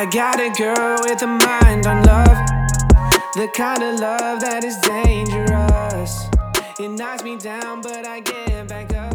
I got a girl with a mind on love, the kind of love that is dangerous. It knocks me down, but I get back up.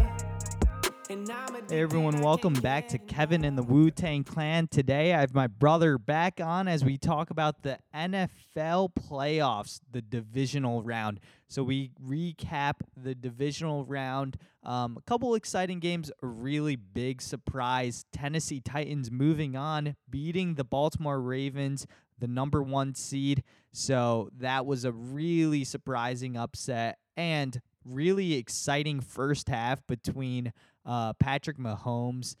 And I'm Hey everyone, welcome back to Kevin and the Wu Tang Clan. Today I have my brother back on as we talk about the NFL playoffs, the divisional round. So we recap the divisional round. Um, a couple exciting games, a really big surprise. Tennessee Titans moving on, beating the Baltimore Ravens, the number one seed. So that was a really surprising upset and really exciting first half between uh, Patrick Mahomes,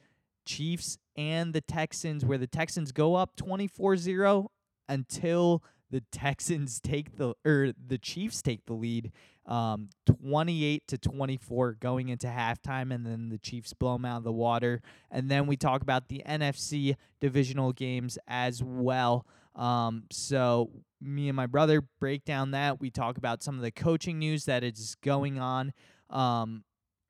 Chiefs, and the Texans, where the Texans go up 24 0 until the Texans take the or the Chiefs take the lead um 28 to 24 going into halftime and then the Chiefs blow them out of the water. And then we talk about the NFC divisional games as well. Um so me and my brother break down that. We talk about some of the coaching news that is going on. Um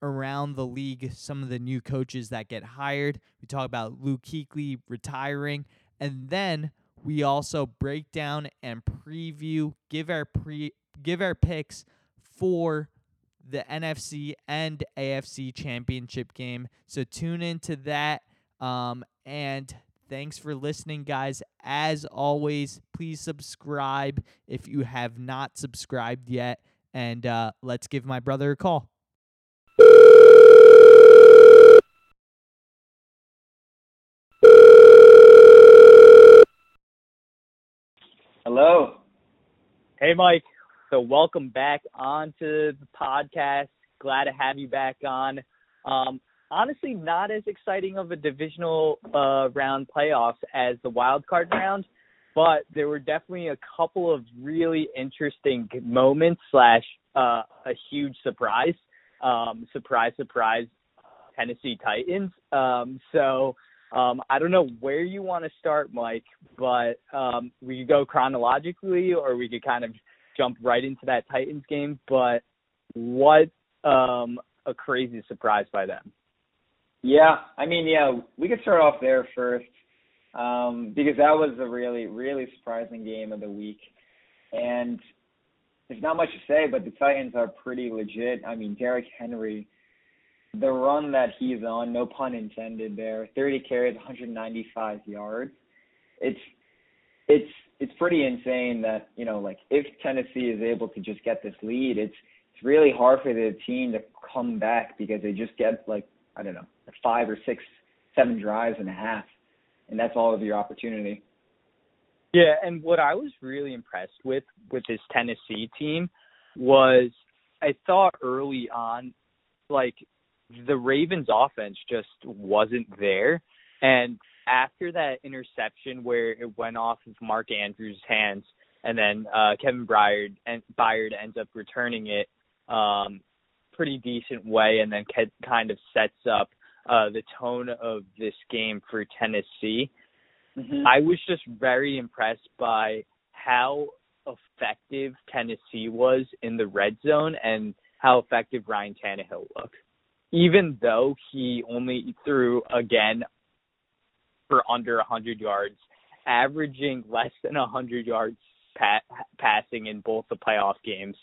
around the league some of the new coaches that get hired we talk about Luke Kuechly retiring and then we also break down and preview, give our pre give our picks for the NFC and AFC championship game. So tune into that. Um, and thanks for listening, guys. As always, please subscribe if you have not subscribed yet. And uh, let's give my brother a call. Hello. Hey, Mike. So, welcome back onto the podcast. Glad to have you back on. Um, honestly, not as exciting of a divisional uh, round playoffs as the wild card round, but there were definitely a couple of really interesting moments slash uh, a huge surprise. Um, surprise, surprise, Tennessee Titans. Um, so um, I don't know where you want to start, Mike, but um, we could go chronologically, or we could kind of jump right into that Titans game. But what um, a crazy surprise by them! Yeah, I mean, yeah, we could start off there first um, because that was a really, really surprising game of the week, and there's not much to say, but the Titans are pretty legit. I mean, Derrick Henry the run that he's on, no pun intended there, 30 carries, 195 yards. It's it's it's pretty insane that, you know, like if Tennessee is able to just get this lead, it's it's really hard for the team to come back because they just get like, I don't know, five or six, seven drives and a half. And that's all of your opportunity. Yeah, and what I was really impressed with with this Tennessee team was I thought early on like the Ravens offense just wasn't there. And after that interception where it went off of Mark Andrews' hands and then uh Kevin Byard and Byard ends up returning it um pretty decent way and then kind of sets up uh the tone of this game for Tennessee. Mm-hmm. I was just very impressed by how effective Tennessee was in the red zone and how effective Ryan Tannehill looked even though he only threw again for under 100 yards, averaging less than 100 yards pa- passing in both the playoff games.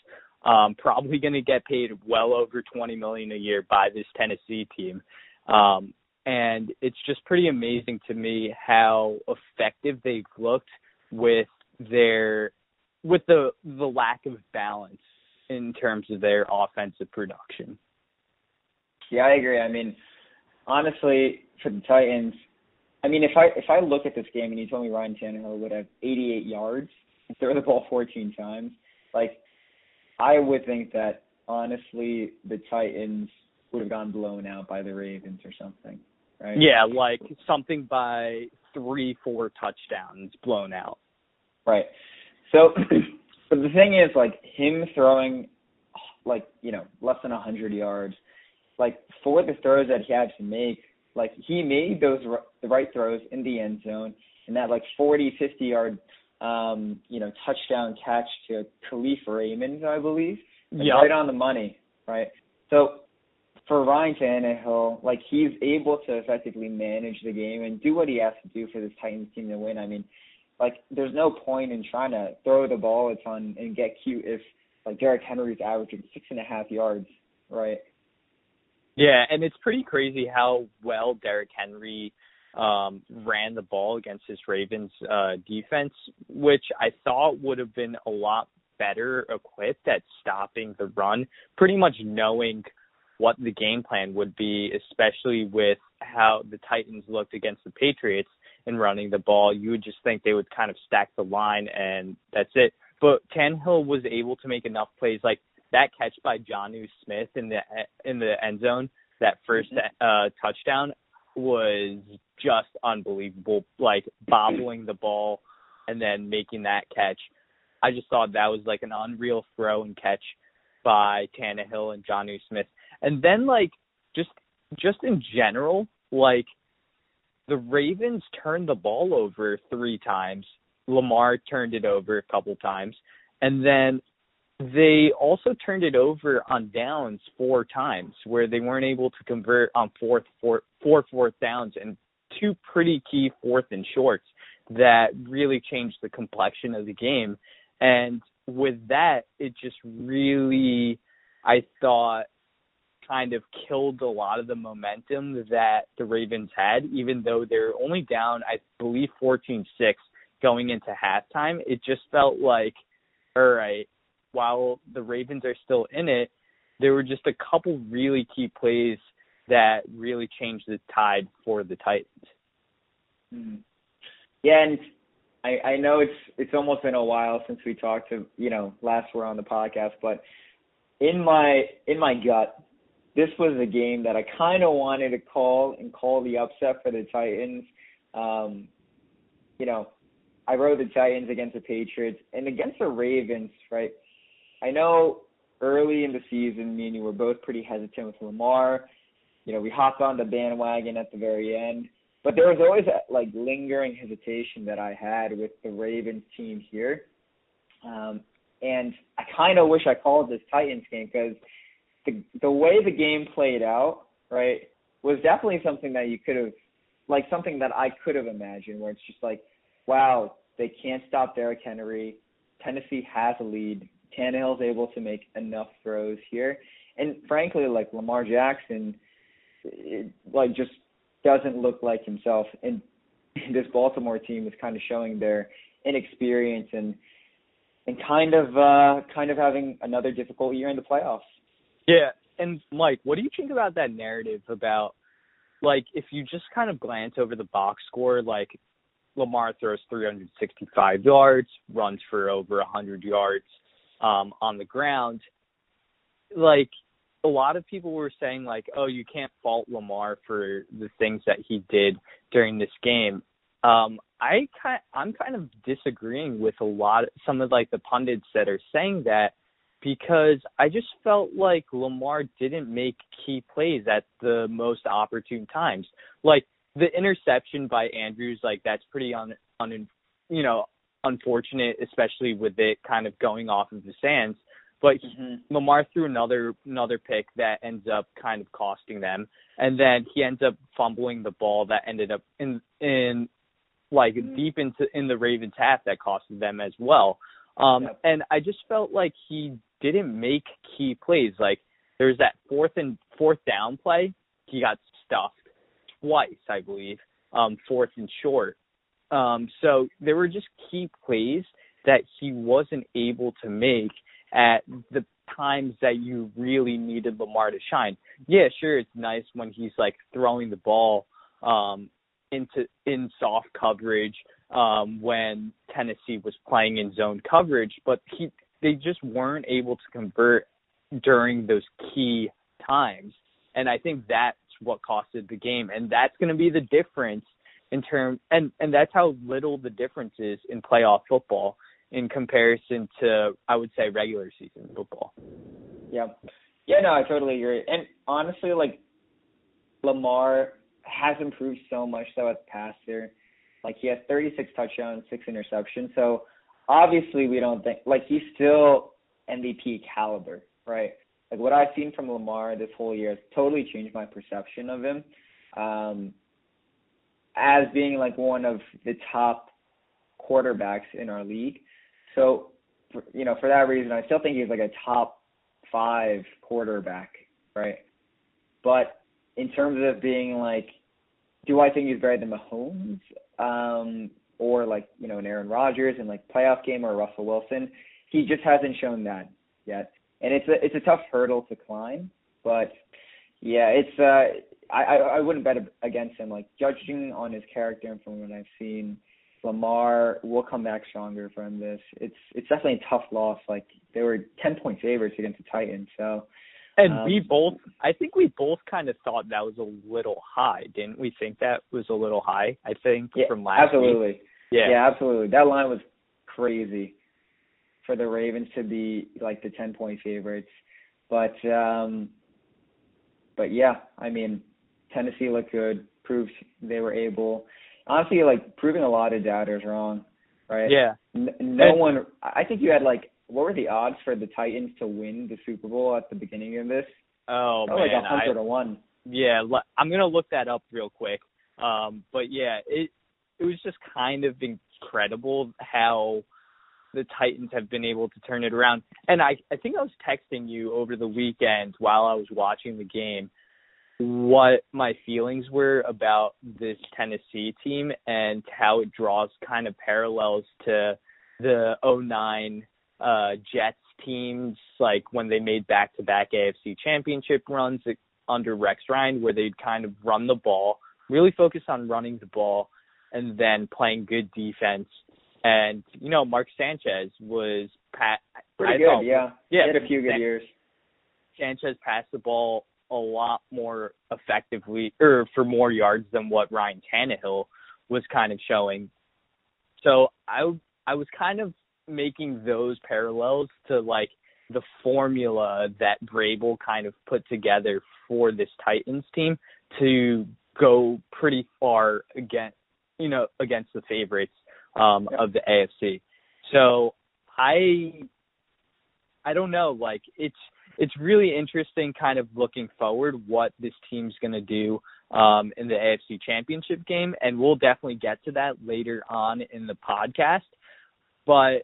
Um, probably going to get paid well over 20 million a year by this Tennessee team. Um, and it's just pretty amazing to me how effective they've looked with their with the the lack of balance in terms of their offensive production. Yeah, I agree. I mean, honestly, for the Titans, I mean, if I if I look at this game and you told me Ryan Tannehill would have 88 yards and throw the ball 14 times, like I would think that honestly the Titans would have gone blown out by the Ravens or something, right? Yeah, like something by three, four touchdowns blown out. Right. So, but the thing is, like him throwing, like you know, less than 100 yards like for the throws that he had to make, like he made those r- the right throws in the end zone, and that like 40, 50 yard, um, you know, touchdown catch to Kalif Raymond, I believe, yeah, right on the money, right? So for Ryan Tannehill, like he's able to effectively manage the game and do what he has to do for this Titans team to win. I mean, like there's no point in trying to throw the ball a ton and get cute if like Derrick Henry's averaging six and a half yards, right? Yeah, and it's pretty crazy how well Derrick Henry um ran the ball against his Ravens uh defense, which I thought would have been a lot better equipped at stopping the run, pretty much knowing what the game plan would be, especially with how the Titans looked against the Patriots in running the ball. You would just think they would kind of stack the line and that's it. But Tannehill was able to make enough plays like that catch by Jonnu Smith in the in the end zone, that 1st uh touchdown was just unbelievable. Like bobbling the ball and then making that catch. I just thought that was like an unreal throw and catch by Tannehill and Jonnu Smith. And then like just just in general, like the Ravens turned the ball over three times. Lamar turned it over a couple times. And then they also turned it over on downs four times where they weren't able to convert on fourth four four fourth downs and two pretty key fourth and shorts that really changed the complexion of the game. And with that, it just really, I thought, kind of killed a lot of the momentum that the Ravens had, even though they're only down, I believe, 14 6 going into halftime. It just felt like, all right, while the Ravens are still in it, there were just a couple really key plays that really changed the tide for the Titans. Mm. Yeah, and I, I know it's it's almost been a while since we talked to you know last we're on the podcast, but in my in my gut, this was a game that I kind of wanted to call and call the upset for the Titans. Um, you know, I wrote the Titans against the Patriots and against the Ravens, right? I know early in the season, me and you were both pretty hesitant with Lamar. You know, we hopped on the bandwagon at the very end, but there was always that like lingering hesitation that I had with the Ravens team here. Um, and I kind of wish I called this Titans game because the the way the game played out, right, was definitely something that you could have, like something that I could have imagined, where it's just like, wow, they can't stop Derrick Henry. Tennessee has a lead. Tannehill's able to make enough throws here, and frankly, like Lamar Jackson, it, like just doesn't look like himself. And this Baltimore team is kind of showing their inexperience and and kind of uh kind of having another difficult year in the playoffs. Yeah, and Mike, what do you think about that narrative about like if you just kind of glance over the box score, like Lamar throws 365 yards, runs for over 100 yards um, on the ground. Like a lot of people were saying, like, oh, you can't fault Lamar for the things that he did during this game. Um, I kind, I'm kind of disagreeing with a lot, of, some of like the pundits that are saying that because I just felt like Lamar didn't make key plays at the most opportune times. Like the interception by Andrews, like that's pretty un, un you know, unfortunate, especially with it kind of going off of the sands. But mm-hmm. Lamar threw another another pick that ends up kind of costing them, and then he ends up fumbling the ball that ended up in in like mm-hmm. deep into in the Ravens half that costed them as well. Um yep. and I just felt like he didn't make key plays. Like there was that fourth and fourth down play, he got stuffed twice, I believe, um, fourth and short. Um, so there were just key plays that he wasn't able to make at the times that you really needed Lamar to shine. Yeah, sure, it's nice when he's like throwing the ball um, into in soft coverage um, when Tennessee was playing in zone coverage, but he they just weren't able to convert during those key times. And I think that's what costed the game. And that's going to be the difference in term and and that's how little the difference is in playoff football in comparison to I would say regular season football. Yeah. Yeah, no, I totally agree. And honestly, like Lamar has improved so much though as passer. Like he has 36 touchdowns, six interceptions. So obviously we don't think like he's still MVP caliber, right? like what I've seen from Lamar this whole year has totally changed my perception of him um, as being like one of the top quarterbacks in our league. So, for, you know, for that reason, I still think he's like a top five quarterback, right? But in terms of being like, do I think he's better than Mahomes? Um, or like, you know, an Aaron Rodgers in like playoff game or Russell Wilson? He just hasn't shown that yet. And it's a it's a tough hurdle to climb, but yeah, it's uh I I, I wouldn't bet against him. Like judging on his character and from what I've seen, Lamar will come back stronger from this. It's it's definitely a tough loss. Like they were ten point favorites against the Titans, so and um, we both, I think we both kind of thought that was a little high, didn't we? Think that was a little high. I think yeah, from last absolutely. week. Yeah, yeah, absolutely. That line was crazy for the Ravens to be like the ten point favorites, but um, but yeah, I mean, Tennessee looked good, proved they were able. Honestly, like proving a lot of doubters wrong, right? Yeah. N- no and, one. I think you had like what were the odds for the Titans to win the Super Bowl at the beginning of this? Oh man, like a hundred to one. Yeah, I'm gonna look that up real quick. Um, but yeah, it it was just kind of incredible how the Titans have been able to turn it around. And I I think I was texting you over the weekend while I was watching the game what my feelings were about this Tennessee team and how it draws kind of parallels to the 09 uh, Jets teams, like when they made back to back AFC championship runs under Rex Ryan, where they'd kind of run the ball, really focus on running the ball, and then playing good defense. And, you know, Mark Sanchez was pat pretty I good, thought, yeah. Yeah. He had a few good years. Sanchez passed the ball a lot more effectively or for more yards than what Ryan Tannehill was kind of showing. So I I was kind of making those parallels to like the formula that Vrabel kind of put together for this Titans team to go pretty far against you know against the favorites um of the AFC. So I I don't know like it's it's really interesting kind of looking forward what this team's going to do um in the AFC Championship game and we'll definitely get to that later on in the podcast. But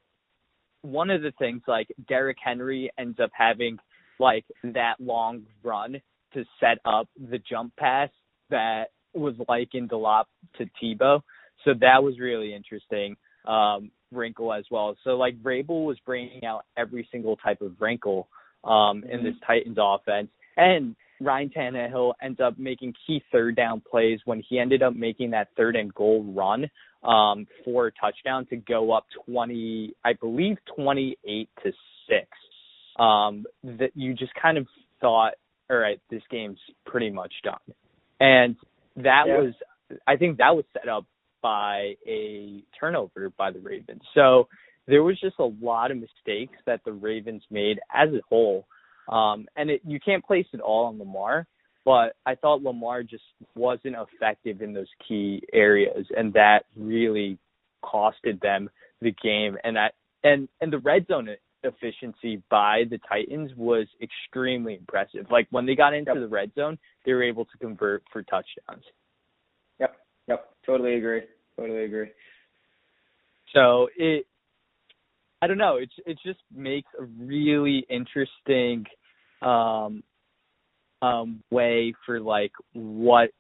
one of the things like Derrick Henry ends up having like that long run to set up the jump pass that was likened in Delop to Tebow. So that was really interesting um, wrinkle as well. So like Vrabel was bringing out every single type of wrinkle um, in this Titans offense, and Ryan Tannehill ends up making key third down plays when he ended up making that third and goal run um, for a touchdown to go up 20, I believe 28 to 6. Um, that you just kind of thought, all right, this game's pretty much done. And that yeah. was, I think that was set up by a turnover by the Ravens. So there was just a lot of mistakes that the Ravens made as a whole. Um, and it, you can't place it all on Lamar, but I thought Lamar just wasn't effective in those key areas, and that really costed them the game. And that and and the red zone efficiency by the Titans was extremely impressive. Like when they got into the red zone, they were able to convert for touchdowns. Totally agree, totally agree. So it, I don't know, it it just makes a really interesting um um way for like what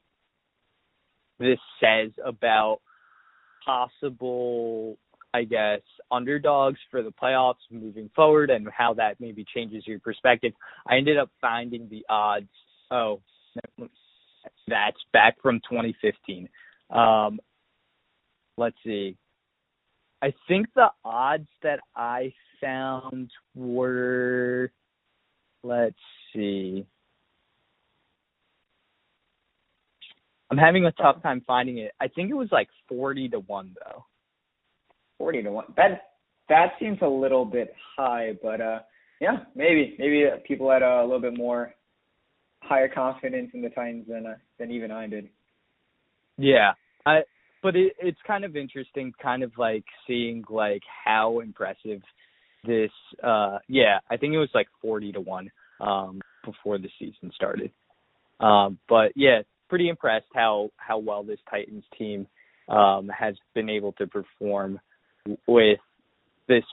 this says about possible I guess underdogs for the playoffs moving forward and how that maybe changes your perspective. I ended up finding the odds oh that's back from 2015. Um let's see. I think the odds that I found were let's see. I'm having a tough time finding it. I think it was like 40 to 1 though. 40 to 1. That that seems a little bit high, but uh yeah, maybe maybe people had a little bit more higher confidence in the Titans than uh, than even I did. Yeah. I but it it's kind of interesting kind of like seeing like how impressive this uh yeah, I think it was like 40 to 1 um, before the season started. Um, but yeah, pretty impressed how how well this Titans team um, has been able to perform with this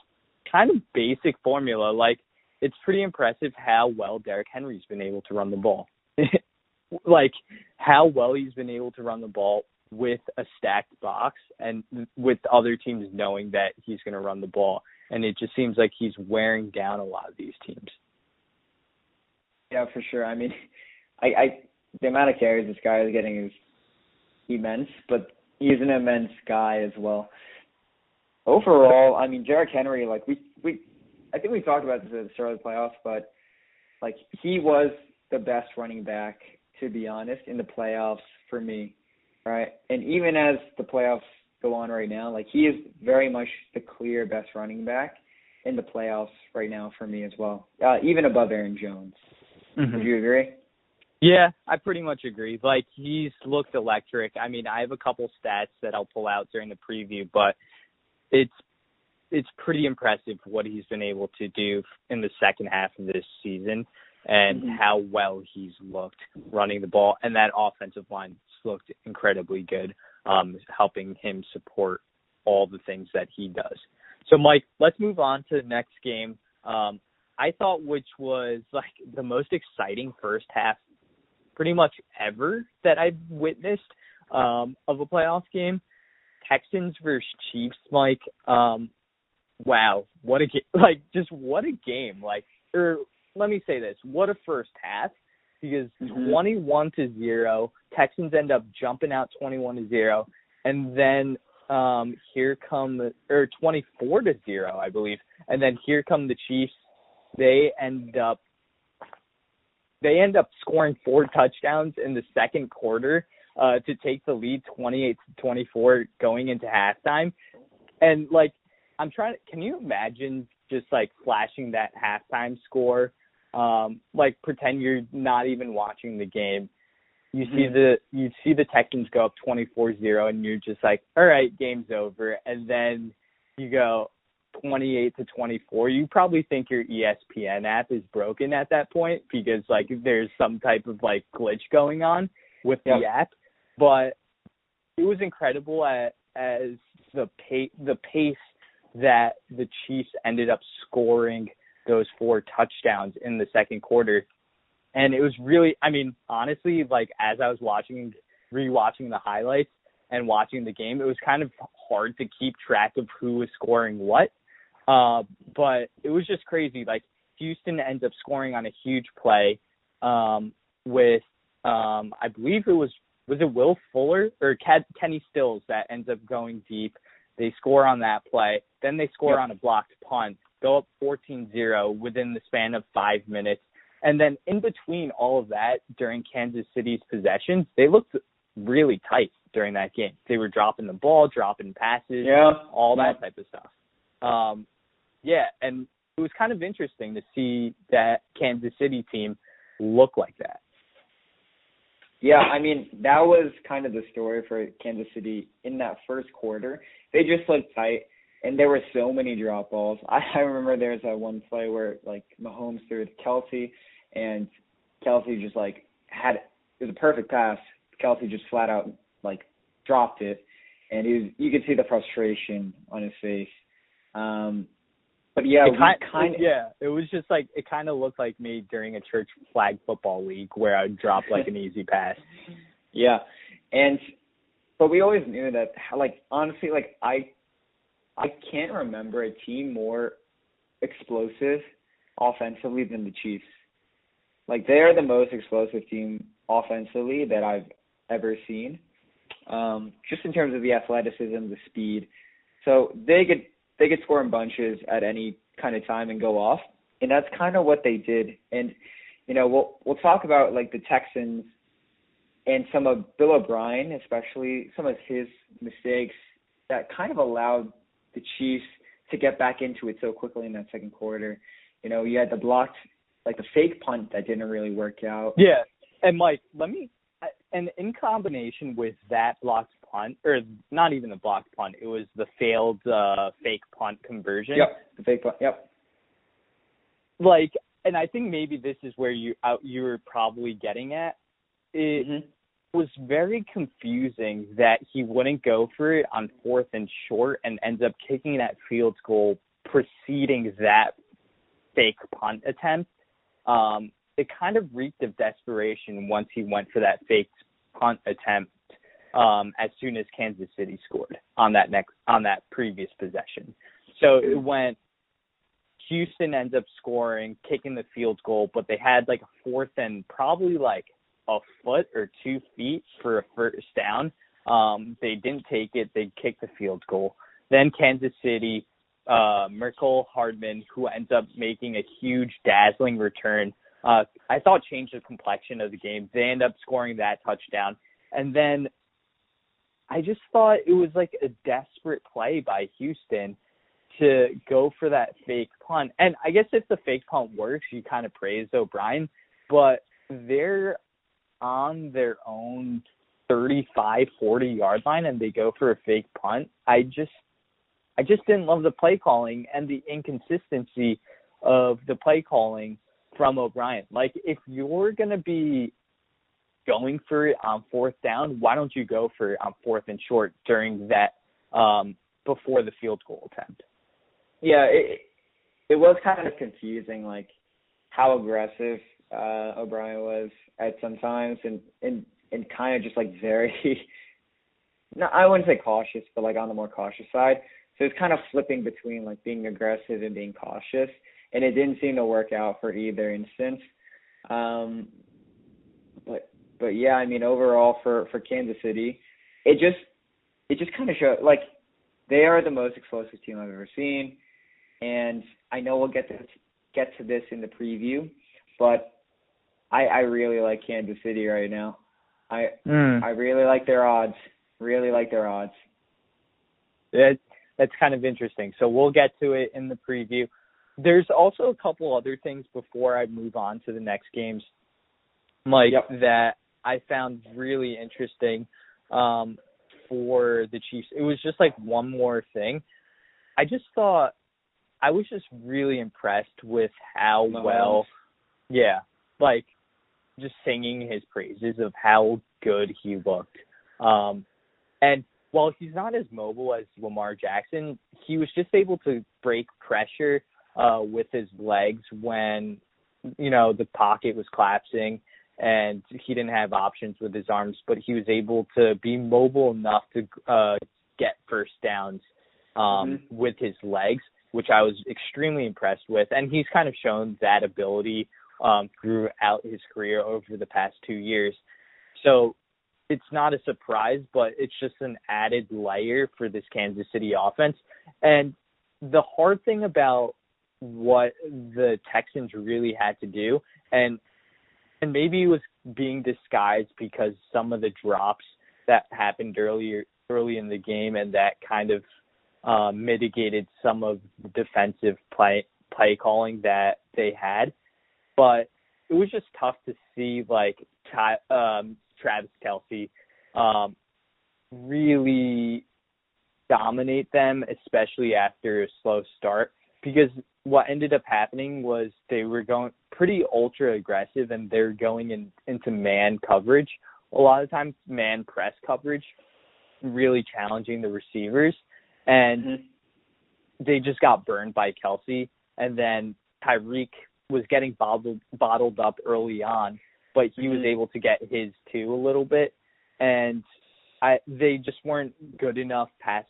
kind of basic formula. Like it's pretty impressive how well Derrick Henry's been able to run the ball. like how well he's been able to run the ball with a stacked box and with other teams knowing that he's going to run the ball and it just seems like he's wearing down a lot of these teams. Yeah, for sure. I mean, I, I the amount of carries this guy is getting is immense, but he's an immense guy as well. Overall, I mean, Derrick Henry, like we we, I think we talked about this at the start of the playoffs, but like he was the best running back to be honest in the playoffs for me, right? And even as the playoffs go on right now, like he is very much the clear best running back in the playoffs right now for me as well, uh, even above Aaron Jones. Mm-hmm. Would you agree? Yeah, I pretty much agree. Like he's looked electric. I mean, I have a couple stats that I'll pull out during the preview, but it's it's pretty impressive what he's been able to do in the second half of this season and mm-hmm. how well he's looked running the ball and that offensive line looked incredibly good um helping him support all the things that he does. So Mike, let's move on to the next game. Um I thought which was like the most exciting first half pretty much ever that I've witnessed um, of a playoff game. Texans versus Chiefs, Mike. Um, wow, what a game! Like, just what a game! Like, or let me say this: what a first half. Because mm-hmm. twenty-one to zero, Texans end up jumping out twenty-one to zero, and then um here come the or 24 to 0 I believe and then here come the Chiefs they end up they end up scoring four touchdowns in the second quarter uh, to take the lead 28 to 24 going into halftime. And like, I'm trying to, can you imagine just like flashing that halftime score? Um, like pretend you're not even watching the game. You see mm-hmm. the you see the Texans go up 24-0 and you're just like, "All right, game's over." And then you go, 28 to 24, you probably think your ESPN app is broken at that point because like there's some type of like glitch going on with the app. But it was incredible at, as the pace the pace that the Chiefs ended up scoring those four touchdowns in the second quarter. And it was really I mean, honestly, like as I was watching rewatching the highlights and watching the game, it was kind of hard to keep track of who was scoring what. Uh, but it was just crazy. Like Houston ends up scoring on a huge play um, with um, I believe it was was it Will Fuller or Kenny Stills that ends up going deep. They score on that play. Then they score yep. on a blocked punt, go up 14-0 within the span of five minutes. And then in between all of that, during Kansas City's possessions, they looked really tight during that game. They were dropping the ball, dropping passes, yeah. all that type of stuff. Um, yeah, and it was kind of interesting to see that Kansas City team look like that. Yeah, I mean that was kind of the story for Kansas City in that first quarter. They just looked tight, and there were so many drop balls. I, I remember there's a one play where like Mahomes threw it to Kelce, and Kelce just like had it was a perfect pass. Kelce just flat out like dropped it, and he was, you could see the frustration on his face. Um, but yeah, it kind, kind of, yeah, it was just like it kind of looked like me during a church flag football league where I would drop like an easy pass. Yeah, and but we always knew that. Like honestly, like I, I can't remember a team more explosive offensively than the Chiefs. Like they are the most explosive team offensively that I've ever seen. Um, just in terms of the athleticism, the speed. So they could they could score in bunches at any kind of time and go off. And that's kind of what they did. And you know, we'll we'll talk about like the Texans and some of Bill O'Brien, especially some of his mistakes that kind of allowed the Chiefs to get back into it so quickly in that second quarter. You know, you had the blocked like the fake punt that didn't really work out. Yeah. And Mike, let me and in combination with that blocked punt, or not even the blocked punt. It was the failed uh, fake punt conversion. Yep, the fake punt. Yep. Like and I think maybe this is where you uh, you were probably getting at. It Mm-hmm. Was very confusing that he wouldn't go for it on fourth and short and ends up kicking that field goal preceding that fake punt attempt. Um, it kind of reeked of desperation once he went for that fake punt attempt um, as soon as Kansas City scored on that next on that previous possession. So it went Houston ends up scoring, kicking the field goal, but they had like a fourth and probably like a foot or two feet for a first down. Um, they didn't take it. They kicked the field goal. Then Kansas City, uh, Mecole Hardman, who ends up making a huge, dazzling return. Uh, I thought changed the complexion of the game. They end up scoring that touchdown. And then I just thought it was like a desperate play by Houston to go for that fake punt. And I guess if the fake punt works, you kind of praise O'Brien, but they're on their own 35, 40 yard line and they go for a fake punt. I just I just didn't love the play calling and the inconsistency of the play calling from O'Brien. Like if you're going to be going for it on fourth down, why don't you go for it on fourth and short during that um before the field goal attempt? Yeah, it it was kind of confusing, like how aggressive uh O'Brien was at some times, and and and kind of just like very, no, I wouldn't say cautious, but like on the more cautious side. So it's kind of flipping between like being aggressive and being cautious, and it didn't seem to work out for either instance. Um, but but yeah, I mean overall for for Kansas City, it just it just kind of showed like they are the most explosive team I've ever seen, and I know we'll get to get to this in the preview, but I I really like Kansas City right now. I Mm. I really like their odds. Really like their odds. That that's kind of interesting. So we'll get to it in the preview. There's also a couple other things before I move on to the next games, Mike, Yep. that I found really interesting um, for the Chiefs. It was just like one more thing. I just thought I was just really impressed with how well, yeah, like just singing his praises of how good he looked. Um, and while he's not as mobile as Lamar Jackson, he was just able to break pressure uh, with his legs when you know the pocket was collapsing and he didn't have options with his arms, but he was able to be mobile enough to uh, get first downs um, with his legs, which I was extremely impressed with. And he's kind of shown that ability um, throughout his career over the past two years. So it's not a surprise, but it's just an added layer for this Kansas City offense. And the hard thing about what the Texans really had to do, and and maybe it was being disguised because some of the drops that happened earlier early in the game, and that kind of uh, mitigated some of the defensive play play calling that they had. But it was just tough to see like um, Travis Kelce um, really dominate them, especially after a slow start. Because what ended up happening was they were going pretty ultra aggressive and they're going in, into man coverage. A lot of times, man press coverage, really challenging the receivers. And Mm-hmm. they just got burned by Kelce. And then Tyreek was getting bottled bottled up early on, but he was Mhm. able to get his too a little bit, and I they just weren't good enough pass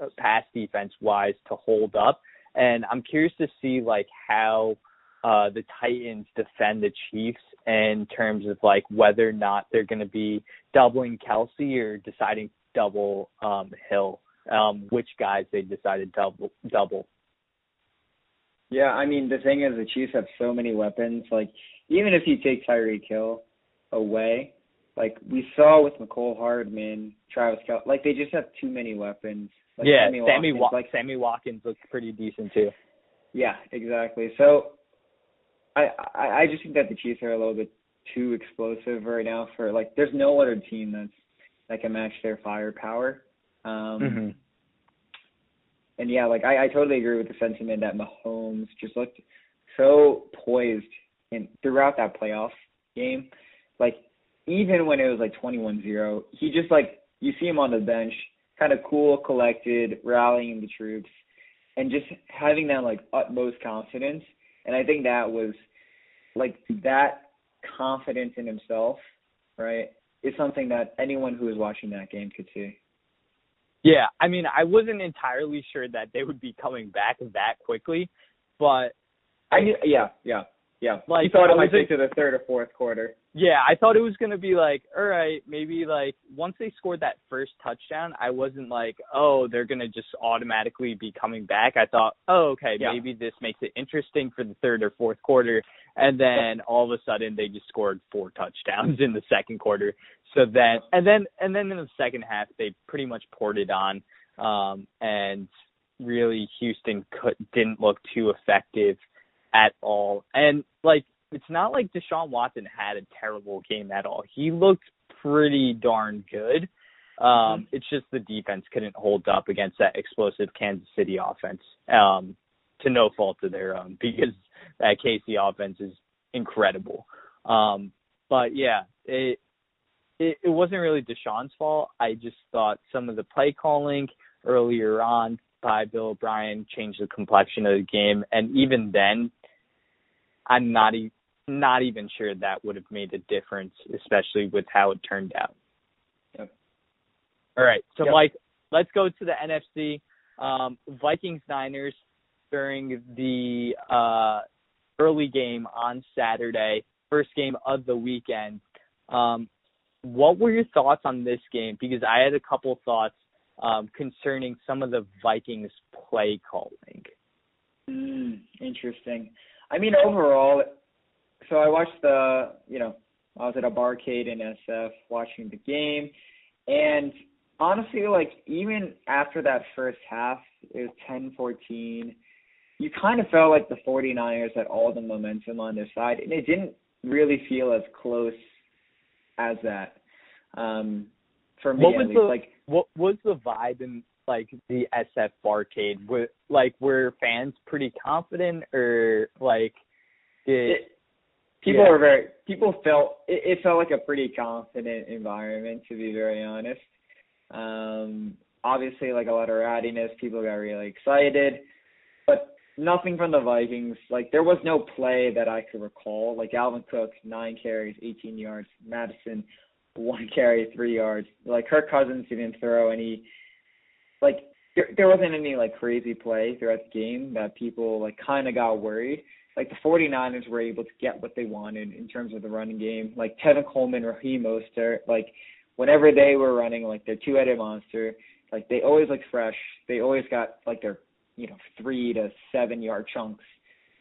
uh, pass defense wise to hold up. And I'm curious to see like how uh the Titans defend the Chiefs in terms of like whether or not they're going to be doubling Kelce or deciding double um Hill. Um, which guys they decided double double. Yeah, I mean the thing is the Chiefs have so many weapons. Like even if you take Tyreek Hill away, like we saw with Mecole Hardman, Travis Kel, like they just have too many weapons. Like yeah, Sammy Sammy Watkins, Wa- like Sammy Watkins looks pretty decent too. yeah, exactly. So I, I I just think that the Chiefs are a little bit too explosive right now for like there's no other team that's that can match their firepower. Um Mm-hmm. And yeah, like I, I totally agree with the sentiment that Mahomes just looked so poised in throughout that playoff game. Like even when it was like 21-0, he just like you see him on the bench, kind of cool, collected, rallying the troops, and just having that like utmost confidence. And I think that was like that confidence in himself, right, is something that anyone who was watching that game could see. Yeah, I mean, I wasn't entirely sure that they would be coming back that quickly, but I yeah, yeah, yeah. Like, you thought I it might was take to the third or fourth quarter. yeah, I thought it was gonna be like, all right, maybe like once they scored that first touchdown, I wasn't like, oh, they're gonna just automatically be coming back. I thought, oh, okay, Yeah. maybe this makes it interesting for the third or fourth quarter, and then all of a sudden they just scored four touchdowns in the second quarter. So then, and then, and then in the second half, they pretty much poured it on, um, and really Houston could, didn't look too effective at all. And like, it's not like Deshaun Watson had a terrible game at all. He looked pretty darn good. Um, it's just the defense couldn't hold up against that explosive Kansas City offense. Um, to no fault of their own because that KC offense is incredible. Um, but yeah, it, it it wasn't really Deshaun's fault. I just thought some of the play calling earlier on by Bill O'Brien changed the complexion of the game, and even then, I'm not e- not even sure that would have made a difference, especially with how it turned out. Yep. All right, so Yep. Mike, let's go to the NFC. Um, Vikings Niners during the uh, early game on Saturday, first game of the weekend. Um, what were your thoughts on this game? Because I had a couple thoughts um, concerning some of the Vikings play calling. Mm, interesting. I mean, overall, so I watched the, you know, I was at a barcade in SF watching the game, and honestly, like even after that first half, it was 10-14. You kind of felt like the 49ers had all the momentum on their side, and it didn't really feel as close as that. Um, for me, What at least. the- like What was the vibe in like the SF barcade? Were like were fans pretty confident or like did it, people Yeah. were very people felt it, it felt like a pretty confident environment to be very honest um obviously like a lot of rowdiness people got really excited but nothing from the vikings like there was no play that i could recall like dalvin cook nine carries 18 yards mattison one carry three yards like kirk cousins didn't throw any like there, there wasn't any like crazy play throughout the game that people like kind of got worried like the 49ers were able to get what they wanted in terms of the running game. Like Tevin Coleman, Raheem Mostert, like whenever they were running like their two-headed monster, like they always looked fresh. They always got like their you know three to seven yard chunks,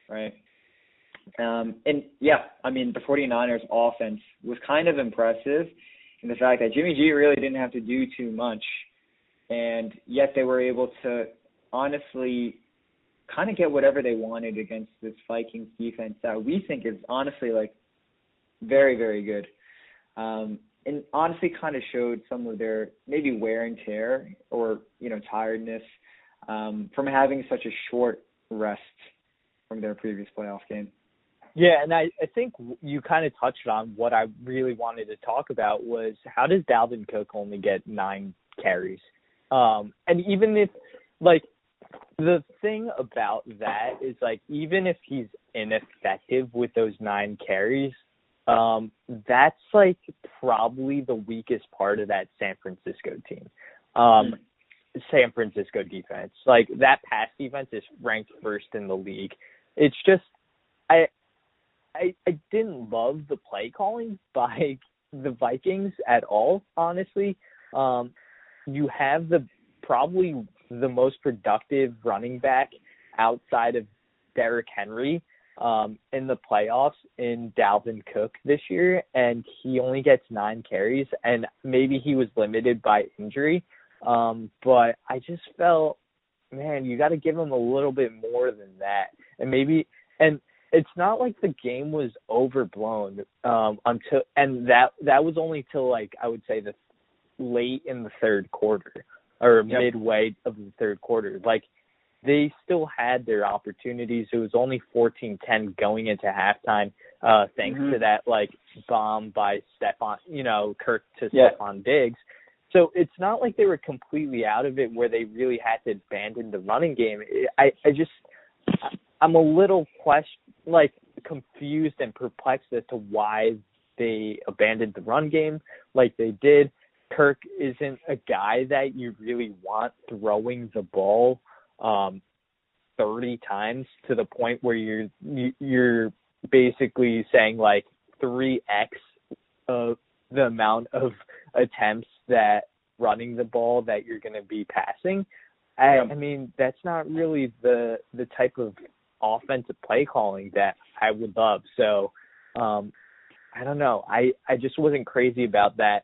right? Um, and yeah, I mean the 49ers offense was kind of impressive in the fact that Jimmy G really didn't have to do too much, and yet they were able to honestly kind of get whatever they wanted against this Vikings defense that we think is honestly like very very good. Um, and honestly kind of showed some of their maybe wear and tear or you know tiredness um, from having such a short rest from their previous playoff game. Yeah, and I, I think you kind of touched on what I really wanted to talk about was how does Dalvin Cook only get nine carries? Um, and even if, like, the thing about that is, like, even if he's ineffective with those nine carries, um, that's, like, probably the weakest part of that San Francisco team. Um, San Francisco defense. Like, that pass defense is ranked first in the league. It's just, I, I I didn't love the play calling by the Vikings at all, honestly. Um you have the probably the most productive running back outside of Derrick Henry um in the playoffs in Dalvin Cook this year and he only gets 9 carries and maybe he was limited by injury. Um but I just felt man, you got to give him a little bit more than that. And maybe and it's not like the game was overblown um until and that that was only till like I would say the late in the third quarter or Yep. midway of the third quarter. Like they still had their opportunities. It was only 14-10 going into halftime, uh, thanks Mhm. to that like bomb by Stefon, you know, Kirk to Yeah. Stefon Diggs. So it's not like they were completely out of it where they really had to abandon the running game. I I just I'm a little question like confused and perplexed as to why they abandoned the run game like they did. Kirk isn't a guy that you really want throwing the ball um 30 times to the point where you're you- you're basically saying like 3x of the amount of attempts that running the ball that you're going to be passing. I, Yeah. I mean, that's not really the the type of offensive play calling that I would love. So, um I don't know. I I just wasn't crazy about that.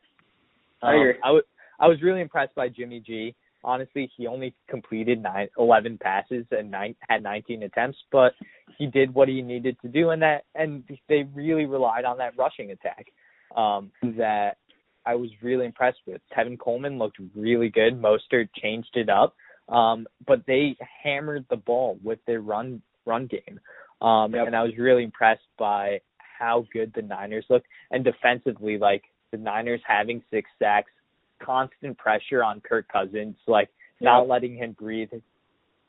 I Um, agree. I was I was really impressed by Jimmy G. Honestly, he only completed nine, 11 passes and nine, had 19 attempts, but he did what he needed to do, and that and they really relied on that rushing attack. Um, that I was really impressed with. Tevin Coleman looked really good. Mostert changed it up, um, but they hammered the ball with their run run game, um, Yep. and I was really impressed by how good the Niners looked and defensively, like the Niners having six sacks, constant pressure on Kirk Cousins, like not Yep. letting him breathe.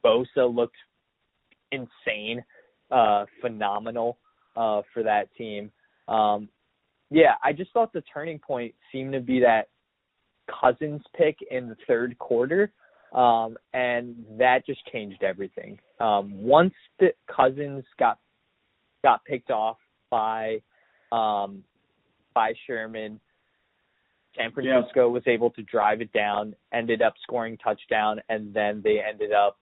Bosa looked insane, uh, phenomenal uh, for that team. Um, yeah, I just thought the turning point seemed to be that Cousins pick in the third quarter, um, and that just changed everything. Um, once the Cousins got got picked off by um, by Sherman, San Yeah. Francisco was able to drive it down, ended up scoring touchdown, and then they ended up,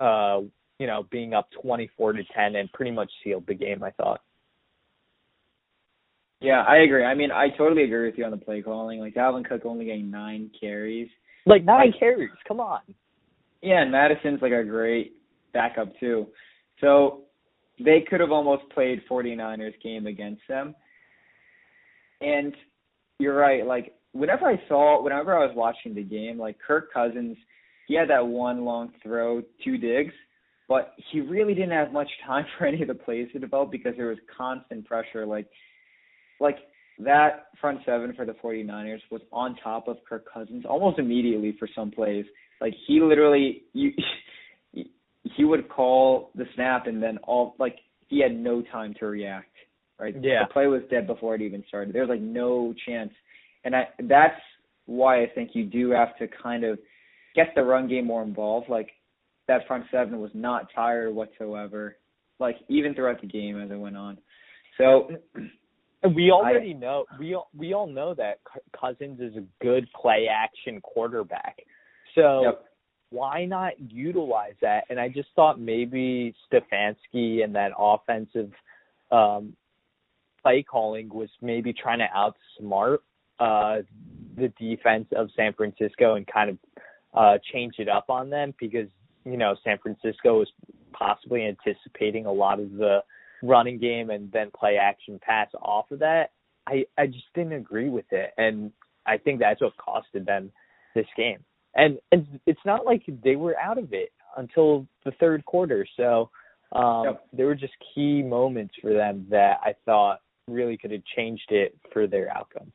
uh, you know, being up twenty four to ten and pretty much sealed the game. I thought. Yeah, I agree. I mean, I totally agree with you on the play calling. Like Dalvin Cook only getting nine carries. Like nine carries. Come on. Yeah, and Mattison's like a great backup too. So they could have almost played 49ers game against them. And you're right, like whenever I saw whenever I was watching the game, like Kirk Cousins, he had that one long throw, to Diggs, but he really didn't have much time for any of the plays to develop because there was constant pressure like like that front seven for the 49ers was on top of Kirk Cousins almost immediately for some plays. Like he literally you he would call the snap and then all like he had no time to react. Right? Yeah. The play was dead before it even started. There was like no chance. And I that's why I think you do have to kind of get the run game more involved. Like that front seven was not tired whatsoever. Like even throughout the game as it went on. So And we already know we all, we all know that Cousins is a good play action quarterback. So Yep. why not utilize that? And I just thought maybe Stefanski and that offensive um play calling was maybe trying to outsmart uh the defense of San Francisco and kind of uh change it up on them because you know San Francisco was possibly anticipating a lot of the running game and then play action pass off of that. I I just didn't agree with it, and I think that's what costed them this game. And and it's not like they were out of it until the third quarter. So um Yep. there were just key moments for them that I thought really could have changed it for their outcome.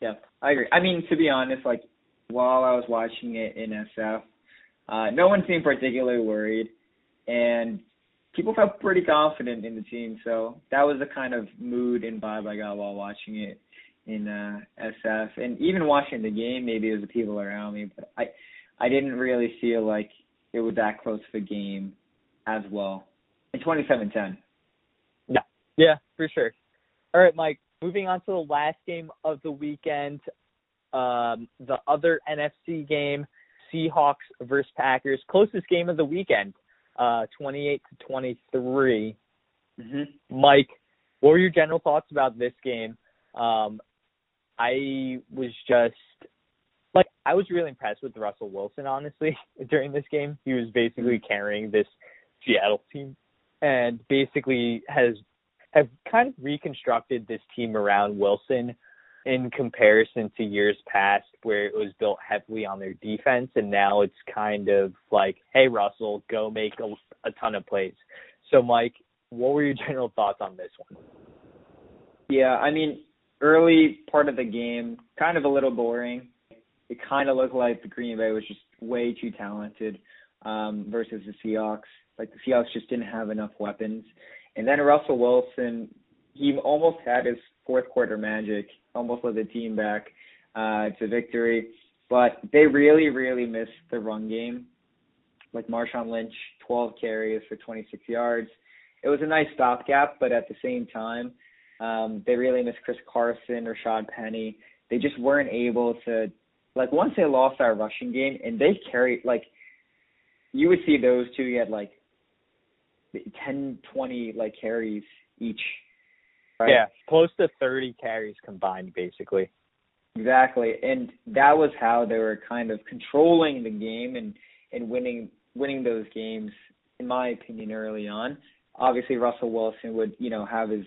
Yeah, I agree. I mean, to be honest, like while I was watching it in SF, uh, no one seemed particularly worried, and people felt pretty confident in the team. So that was the kind of mood and vibe I got while watching it in uh, SF, and even watching the game. Maybe it was the people around me, but I, I didn't really feel like it was that close of a game as well. In 27-10. Yeah, for sure. All right, Mike. Moving on to the last game of the weekend, um, the other NFC game, Seahawks versus Packers, closest game of the weekend, uh, 28 to 23. Mm-hmm. Mike, what were your general thoughts about this game? Um, I was just like I was really impressed with Russell Wilson, honestly, during this game. He was basically carrying this Seattle team and basically has have kind of reconstructed this team around Wilson in comparison to years past where it was built heavily on their defense and now it's kind of like, hey Russell, go make a, a ton of plays. So Mike, what were your general thoughts on this one? Yeah, I mean, early part of the game, kind of a little boring. It kind of looked like the Green Bay was just way too talented um, versus the Seahawks. Like the Seahawks just didn't have enough weapons. And then Russell Wilson, he almost had his fourth quarter magic, almost led the team back uh, to victory. But they really, really missed the run game. Like Marshawn Lynch, 12 carries for 26 yards. It was a nice stopgap, but at the same time, um, they really missed Chris Carson or Rashad Penny. They just weren't able to, like, once they lost our rushing game, and they carried, like, you would see those two get, like, 10, 20, like, carries each. Right? Yeah, close to 30 carries combined, basically. Exactly, and that was how they were kind of controlling the game and and winning winning those games, in my opinion, early on. Obviously, Russell Wilson would you know have his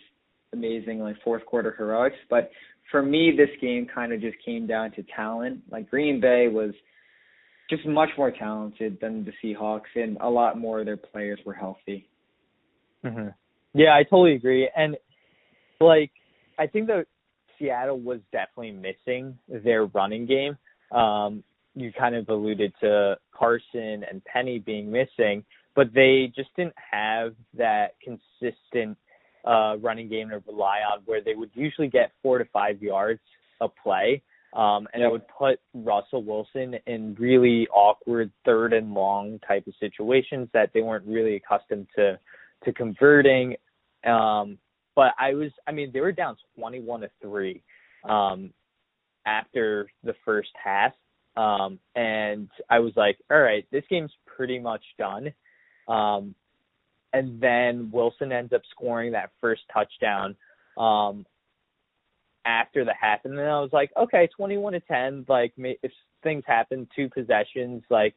amazing like fourth quarter heroics, but for me, this game kind of just came down to talent. Like Green Bay was just much more talented than the Seahawks, and a lot more of their players were healthy. Mm-hmm. Yeah, I totally agree, and like I think that Seattle was definitely missing their running game. Um, you kind of alluded to Carson and Penny being missing, but they just didn't have that consistent uh, running game to rely on where they would usually get four to five yards a play. Um, and it would put Russell Wilson in really awkward third and long type of situations that they weren't really accustomed to to converting. Um, but I was, I mean, they were down 21 to three um, after the first half, um, and I was like, all right, this game's pretty much done. Um, and then Wilson ends up scoring that first touchdown um, after the half, and then I was like, okay, 21 to 10. Like, if things happen, two possessions, like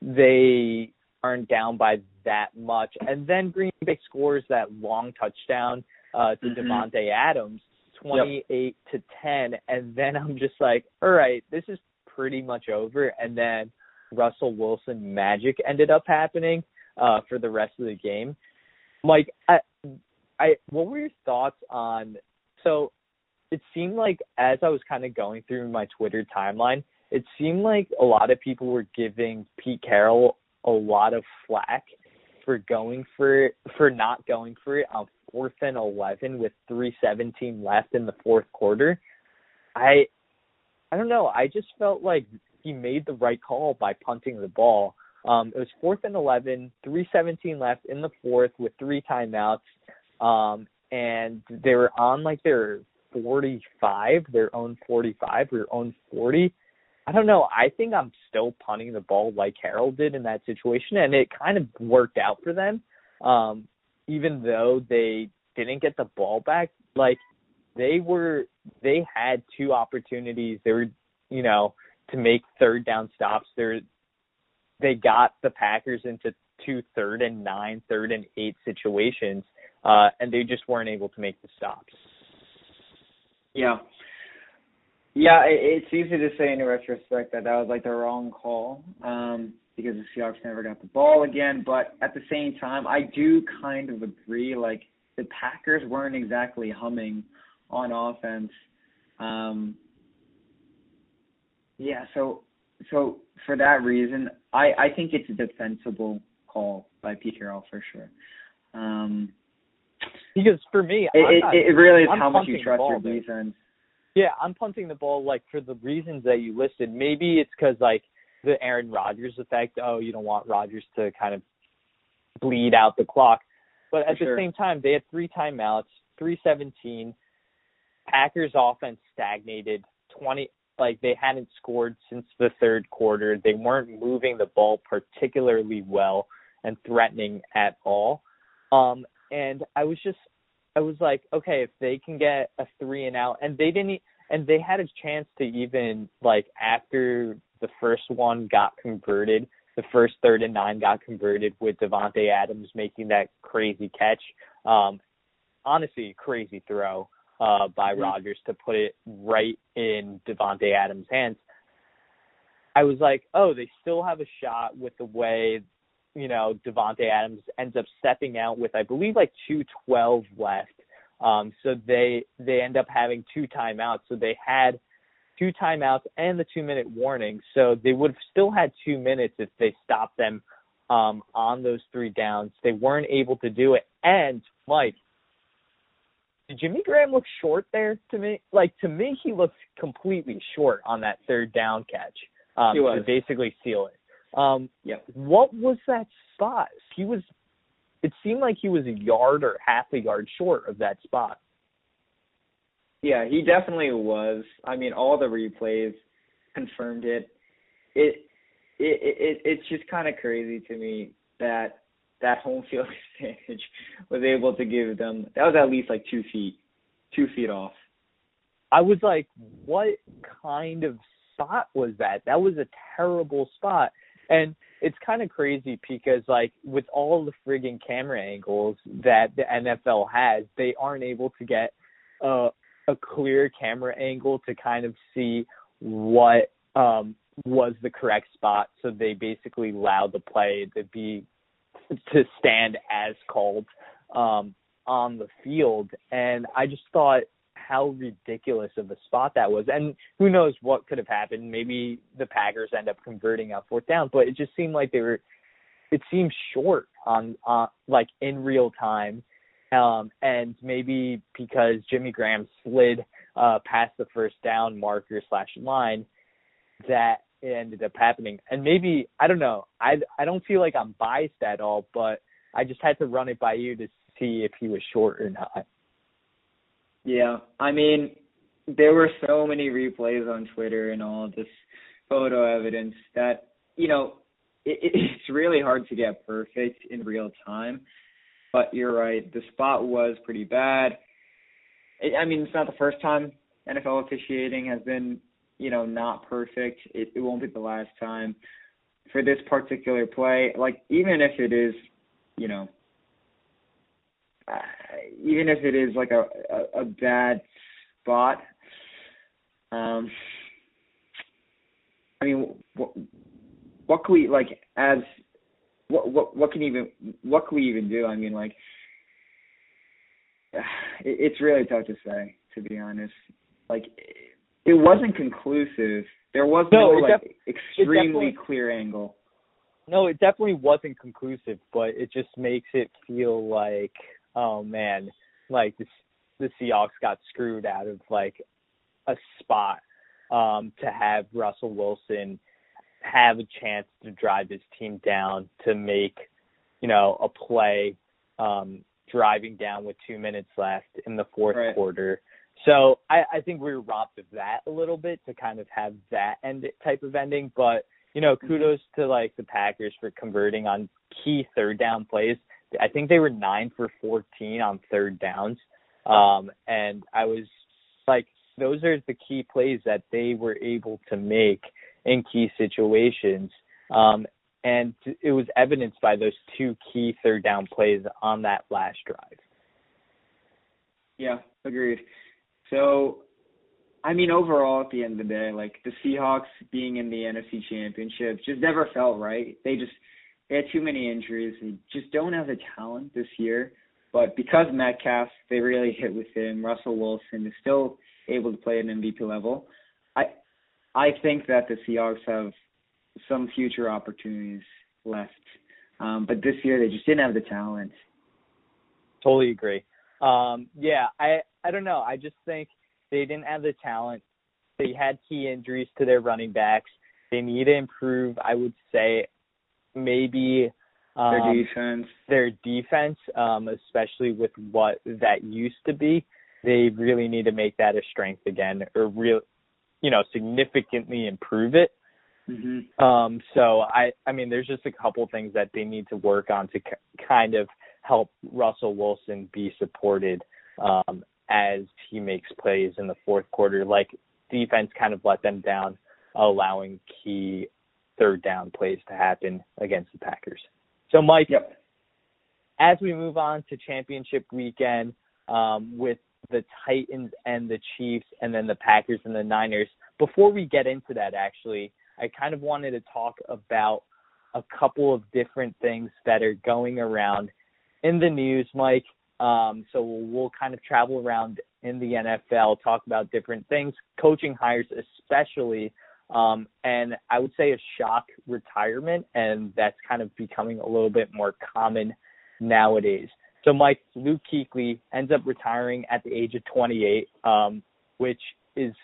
they aren't down by that much. And then Green Bay scores that long touchdown uh, to mm-hmm. Adams, 28 yep. to 10, and then I'm just like, all right, this is pretty much over. And then Russell Wilson magic ended up happening uh, for the rest of the game. Mike, I, I, what were your thoughts on? So, it seemed like as I was kind of going through my Twitter timeline, it seemed like a lot of people were giving Pete Carroll a lot of flack for going for it, for not going for it on fourth and eleven with three seventeen left in the fourth quarter. I I don't know. I just felt like he made the right call by punting the ball. Um, it was fourth and 11, 317 left in the fourth with three timeouts. Um, and they were on like their 45, their own 45, their own 40. I don't know. I think I'm still punting the ball like Carroll did in that situation, and it kind of worked out for them. Um, even though they didn't get the ball back, like they were, they had two opportunities. They were, you know, to make third down stops. They're they got the Packers into two third and nine, third and eight situations, uh, and they just weren't able to make the stops. Yeah. Yeah, it's easy to say in retrospect that that was like the wrong call um, because the Seahawks never got the ball again. But at the same time, I do kind of agree. Like the Packers weren't exactly humming on offense. Um, yeah, so so for that reason, I I think it's a defensible call by Pete Carroll for sure. Um, because for me, it, not, it, really is I'm how much you trust your defense. Yeah, I'm punting the ball like for the reasons that you listed. Maybe it's because like the Aaron Rodgers effect. Oh, you don't want Rodgers to kind of bleed out the clock. But at for the sure. same time, they had three timeouts, three seventeen. Packers offense stagnated. Twenty like they hadn't scored since the third quarter. They weren't moving the ball particularly well and threatening at all. Um, and I was just, I was like, okay, if they can get a three and out, and they didn't, and they had a chance to even like after the first one got converted, the first third and nine got converted with Davante Adams making that crazy catch. Um, honestly, crazy throw. uh, by Mhm. Rodgers to put it right in Davante Adams' hands. I was like, oh, they still have a shot with the way, you know, Davante Adams ends up stepping out with, I believe, like two twelve left. Um, so they they end up having two timeouts. So they had two timeouts and the two minute warning. So they would have still had two minutes if they stopped them um, on those three downs. They weren't able to do it. And Mike, did Jimmy Graham look short there to me? Like to me, he looked completely short on that third down catch um, to basically seal it. Um, Yep. What was that spot? He was. It seemed like he was a yard or half a yard short of that spot. Yeah, he definitely was. I mean, all the replays confirmed it. It it, it it's just kind of crazy to me that that home field advantage was able to give them. That was at least like two feet, two feet off. I was like, what kind of spot was that? That was a terrible spot. And it's kind of crazy because like with all the frigging camera angles that the NFL has, they aren't able to get a a clear camera angle to kind of see what um was the correct spot. So they basically allowed the play to be to stand as called um on the field and I just thought how ridiculous of a spot that was. And who knows what could have happened. Maybe the Packers end up converting on fourth down, but it just seemed like they were it seemed short on uh like in real time. Um and maybe because Jimmy Graham slid uh past the first down marker slash line that ended up happening. And maybe I don't know. I I don't feel like I'm biased at all, but I just had to run it by you to see if he was short or not. Yeah, I mean, there were so many replays on Twitter and all this photo evidence that you know it, it's really hard to get perfect in real time. But you're right, the spot was pretty bad. It, I mean, it's not the first time NFL officiating has been you know not perfect. It, it won't be the last time for this particular play. Like even if it is, you know, uh, even if it is like a, a a bad spot um i mean what what can we like as what what what can even what can we even do? I mean like it, it's really tough to say to be honest. Like it wasn't conclusive. There was No, no, like def- extremely clear angle. No, it definitely wasn't conclusive, but it just makes it feel like, oh man, like the the Seahawks got screwed out of like a spot um to have Russell Wilson have a chance to drive his team down to make, you know, a play um driving down with 2 minutes left in the fourth Right. quarter. So I, I think we were robbed of that a little bit to kind of have that end type of ending. But you know, kudos to like the Packers for converting on key third down plays. I think they were nine for fourteen on third downs. Um, and I was like, those are the key plays that they were able to make in key situations. Um, and it was evidenced by those two key third down plays on that last drive. Yeah, agreed. So, I mean, overall, at the end of the day, like the Seahawks being in the NFC Championship just never felt right. They just they had too many injuries. They just don't have the talent this year. But because Metcalf, they really hit with him. Russell Wilson is still able to play at an MVP level. I I think that the Seahawks have some future opportunities left. Um, but this year they just didn't have the talent. Totally agree. Um, yeah, I I don't know. I just think they didn't have the talent. They had key injuries to their running backs. They need to improve. I would say maybe um, Their defense. their defense, um, especially with what that used to be. They really need to make that a strength again, or real, you know, significantly improve it. hmm Um, so I, I mean, there's just a couple things that they need to work on to k- kind of help Russell Wilson be supported um, as he makes plays in the fourth quarter. Like defense kind of let them down, allowing key third down plays to happen against the Packers. So, Mike, Yep. as we move on to championship weekend, um, with the Titans and the Chiefs, and then the Packers and the Niners. Before we get into that, actually, I kind of wanted to talk about a couple of different things that are going around in the news, Mike. Um, so we'll kind of travel around in the NFL, talk about different things, coaching hires especially, um, and I would say a shock retirement, and that's kind of becoming a little bit more common nowadays. So Mike Luke Kuechly ends up retiring at the age of 28, um, which is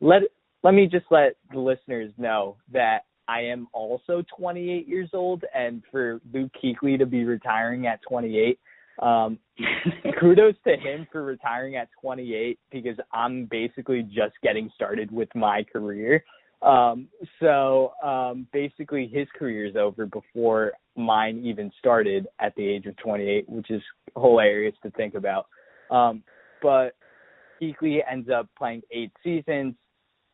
let let me just let the listeners know that I am also 28 years old, and for Luke Kuechly to be retiring at 28, um, kudos to him for retiring at 28 because I'm basically just getting started with my career. Um, so um, basically, his career is over before mine even started at the age of 28, which is hilarious to think about. Um, but Kuechly ends up playing eight seasons,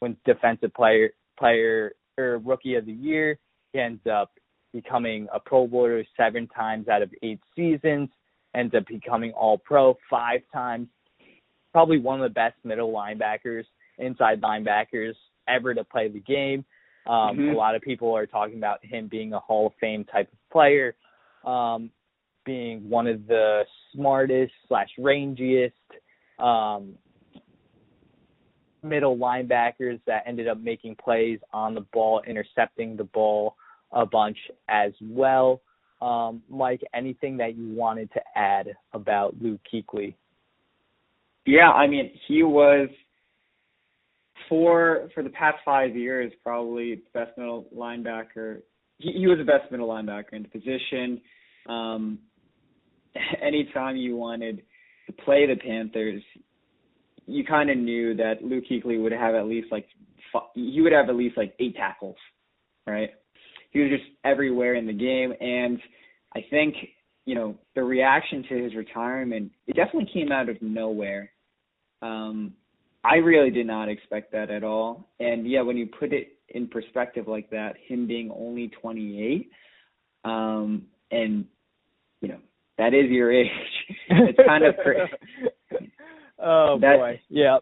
wins Defensive Player Player or Rookie of the Year. He ends up becoming a Pro Bowler seven times out of eight seasons. Ends up becoming All Pro five times. Probably one of the best middle linebackers, inside linebackers ever to play the game. Um, mm-hmm. A lot of people are talking about him being a Hall of Fame type of player, um, being one of the smartest slash rangiest um, middle linebackers that ended up making plays on the ball, intercepting the ball a bunch as well. Um, Mike, anything that you wanted to add about Luke Kuechly? Yeah, I mean, he was for for the past five years, probably best middle linebacker. He, he was the best middle linebacker in the position. Um, anytime you wanted to play the Panthers, you kind of knew that Luke Kuechly would have at least like he would have at least like eight tackles, right? He was just everywhere in the game, and I think you know the reaction to his retirement it definitely came out of nowhere. Um, I really did not expect that at all. And yeah, when you put it in perspective like that, him being only 28, um, and you know that is your age. it's kind of crazy. oh that, boy, yeah.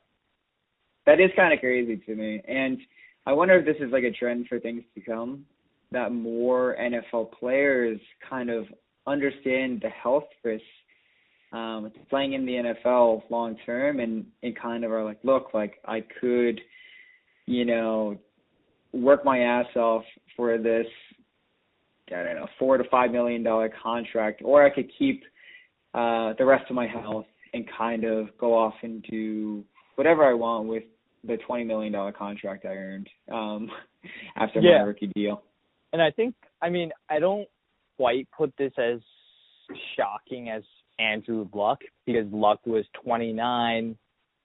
That is kind of crazy to me, and I wonder if this is like a trend for things to come. That more NFL players kind of understand the health risks um, playing in the NFL long term and, and kind of are like, look, like I could, you know, work my ass off for this, I don't know, four to five million dollar contract, or I could keep uh, the rest of my health and kind of go off and do whatever I want with the twenty million dollar contract I earned um, after yeah. my rookie deal. And I think, I mean, I don't quite put this as shocking as Andrew Luck because Luck was 29,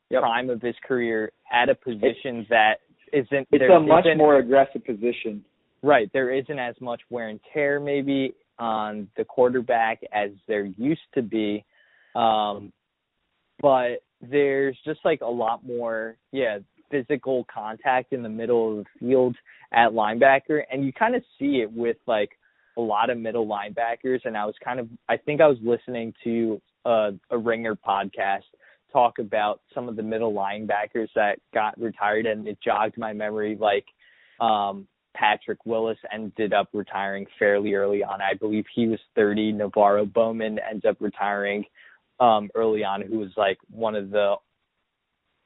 yep. prime of his career, at a position that isn't. It's a much more aggressive position. Right. There isn't as much wear and tear maybe on the quarterback as there used to be. Um, but there's just like a lot more, yeah, physical contact in the middle of the field at linebacker. And you kind of see it with like a lot of middle linebackers, and I was kind of I think I was listening to a, a Ringer podcast talk about some of the middle linebackers that got retired, and it jogged my memory. Like um, Patrick Willis ended up retiring fairly early on. I believe he was 30. NaVorro Bowman ends up retiring um, early on, who was like one of the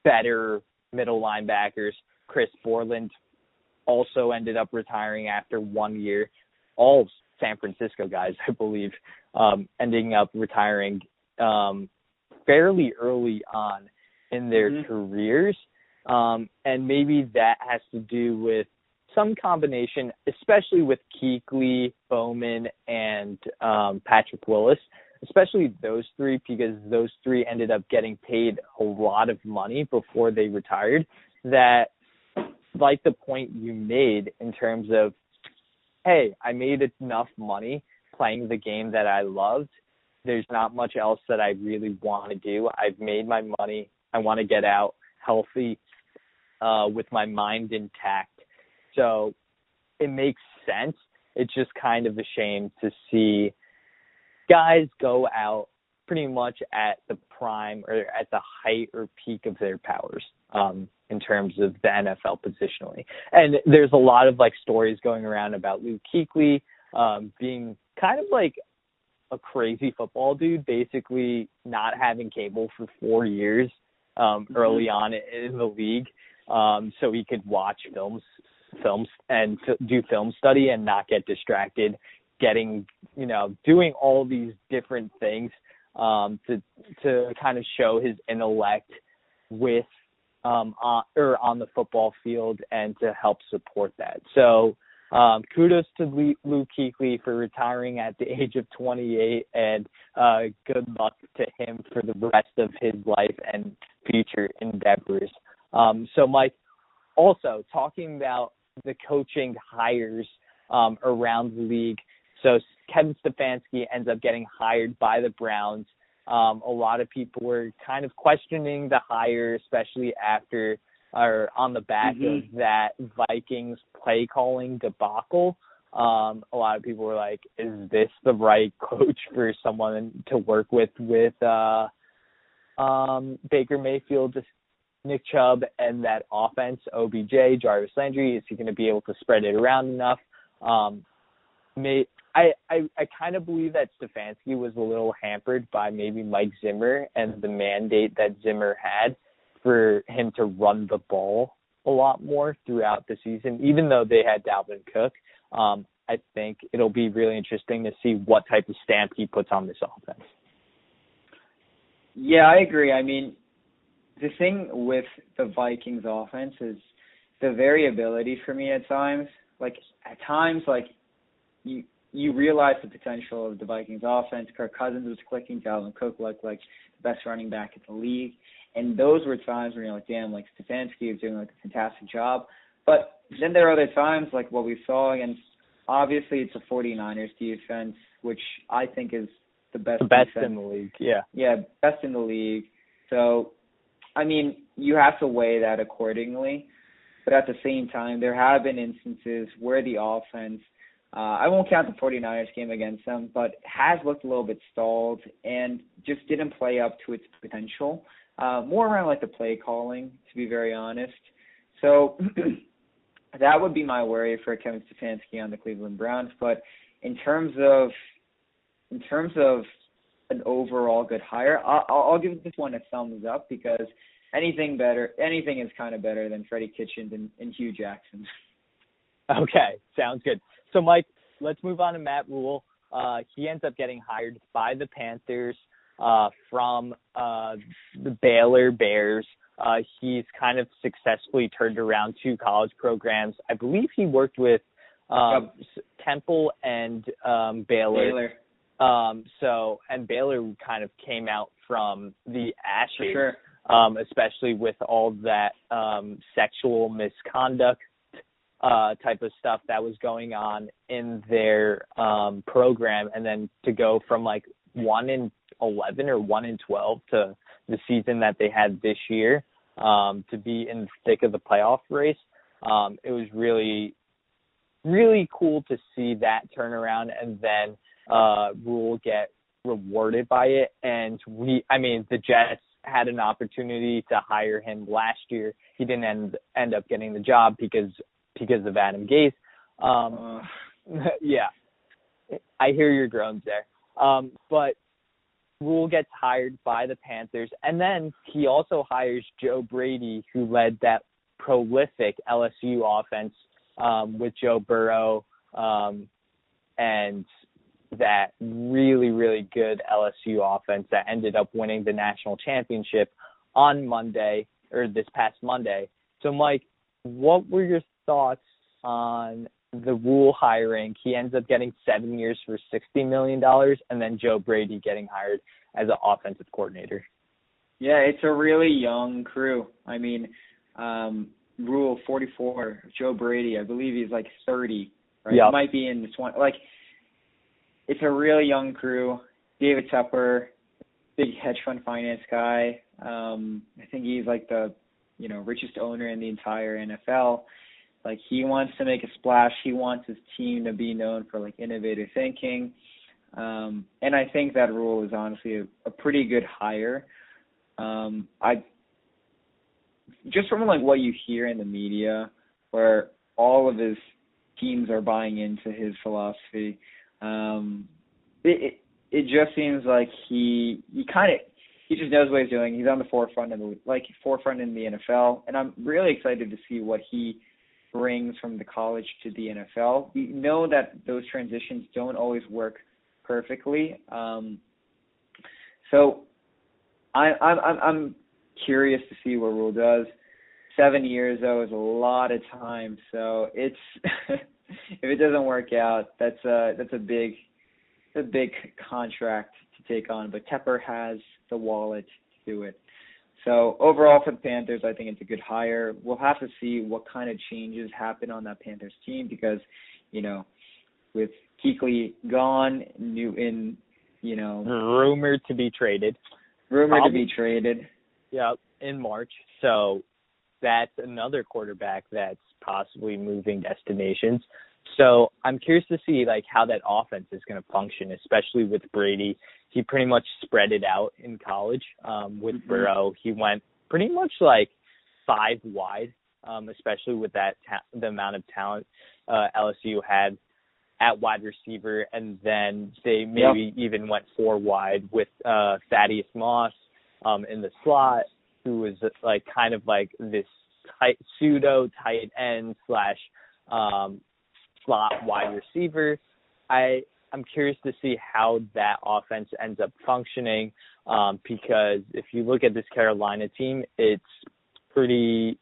better middle linebackers. Chris Borland also ended up retiring after one year all San Francisco guys, I believe, um, ending up retiring um, fairly early on in their mm-hmm. careers. Um, and maybe that has to do with some combination, especially with Kuechly, Bowman, and um, Patrick Willis, especially those three, because those three ended up getting paid a lot of money before they retired. That, like the point you made in terms of hey, I made enough money playing the game that I loved. There's not much else that I really want to do. I've made my money. I want to get out healthy uh, with my mind intact. So it makes sense. It's just kind of a shame to see guys go out pretty much at the prime or at the height or peak of their powers um, in terms of the NFL positionally. And there's a lot of like stories going around about Luke Kuechly um, being kind of like a crazy football dude, basically not having cable for four years um, mm-hmm. early on in the league, um, so he could watch films, films and f- do film study and not get distracted. Getting, you know, doing all these different things um, to to kind of show his intellect with um, on, or on the football field and to help support that. So um, kudos to Luke Kuechly for retiring at the age of 28, and uh, good luck to him for the rest of his life and future endeavors. Um, so, Mike, also talking about the coaching hires um, around the league. So Kevin Stefanski ends up getting hired by the Browns. Um, a lot of people were kind of questioning the hire, especially after or on the back mm-hmm. of that Vikings play calling debacle. Um, a lot of people were like, "Is this the right coach for someone to work with with uh, um, Baker Mayfield, Nick Chubb, and that offense? OBJ, Jarvis Landry, is he going to be able to spread it around enough?" Um, may, I, I I kind of believe that Stefanski was a little hampered by maybe Mike Zimmer and the mandate that Zimmer had for him to run the ball a lot more throughout the season, even though they had Dalvin Cook. Um, I think it'll be really interesting to see what type of stamp he puts on this offense. Yeah, I agree. I mean, the thing with the Vikings offense is the variability for me at times. Like at times, like you you realize the potential of the Vikings offense. Kirk Cousins was clicking. Dalvin Cook looked like the best running back in the league. And those were times where you're like, damn, like Stefanski is doing like a fantastic job. But then there are other times like what we saw against obviously it's a 49ers defense, which I think is the best the best defense. in the league. Yeah. Yeah, best in the league. So I mean, you have to weigh that accordingly. But at the same time, there have been instances where the offense uh, I won't count the 49ers game against them, but has looked a little bit stalled and just didn't play up to its potential. Uh, more around like the play calling, to be very honest. So that would be my worry for Kevin Stefanski on the Cleveland Browns. But in terms of in terms of an overall good hire, I'll, I'll give this one a thumbs up because anything better, anything is kind of better than Freddie Kitchens and, and Hue Jackson. Okay, sounds good. So, Mike, let's move on to Matt Rhule. Uh, he ends up getting hired by the Panthers uh, from uh, the Baylor Bears. Uh, he's kind of successfully turned around two college programs. I believe he worked with um, yep. Temple and um, Baylor. Baylor. Um, so, and Baylor kind of came out from the ashes, sure. um, especially with all that um, sexual misconduct uh, type of stuff that was going on in their um, program, and then to go from like one in eleven or one in twelve to the season that they had this year um, to be in the thick of the playoff race. Um, it was really, really cool to see that turnaround, and then uh, Rhule get rewarded by it. And we, I mean, the Jets had an opportunity to hire him last year. He didn't end end up getting the job because because of Adam Gase. Um, uh. yeah, I hear your groans there. Um, but Rhule gets hired by the Panthers, and then he also hires Joe Brady, who led that prolific LSU offense um, with Joe Burrow um, and that really, really good LSU offense that ended up winning the national championship on Monday or this past Monday. So, Mike, what were your thoughts on the Rhule hiring? He ends up getting seven years for sixty million dollars, and then Joe Brady getting hired as an offensive coordinator. Yeah, it's a really young crew. I mean, um, Rhule forty four, Joe Brady, I believe he's like thirty, right? Yep. He might be in the twenty. Like, it's a really young crew. David Tepper, big hedge fund finance guy. Um, I think he's like the you know richest owner in the entire NFL. Like he wants to make a splash. He wants his team to be known for like innovative thinking. Um, and I think that Rhule is honestly a, a pretty good hire. Um, I just from like what you hear in the media, where all of his teams are buying into his philosophy. Um, it, it it just seems like he he kind of he just knows what he's doing. He's on the forefront of the like forefront in the NFL, and I'm really excited to see what he brings from the college to the NFL. We know that those transitions don't always work perfectly. Um, so I, I'm I'm curious to see what Rhule does. Seven years though is a lot of time, so it's if it doesn't work out, that's a that's a big a big contract to take on. But Tepper has the wallet to do it. So overall for the Panthers, I think it's a good hire. We'll have to see what kind of changes happen on that Panthers team because, you know, with Kuechly gone, Newton, you know, rumored to be traded. Rumored to be traded. Yeah, in March. So that's another quarterback that's possibly moving destinations. So I'm curious to see like how that offense is going to function, especially with Brady. He pretty much spread it out in college. Um, with mm-hmm. Burrow, he went pretty much like five wide, um, especially with that ta- the amount of talent uh, LSU had at wide receiver, and then they maybe yep. even went four wide with uh, Thaddeus Moss um, in the slot, who was like kind of like this tight pseudo tight end slash um, slot wide receiver. I I'm curious to see how that offense ends up functioning um, because if you look at this Carolina team, it's pretty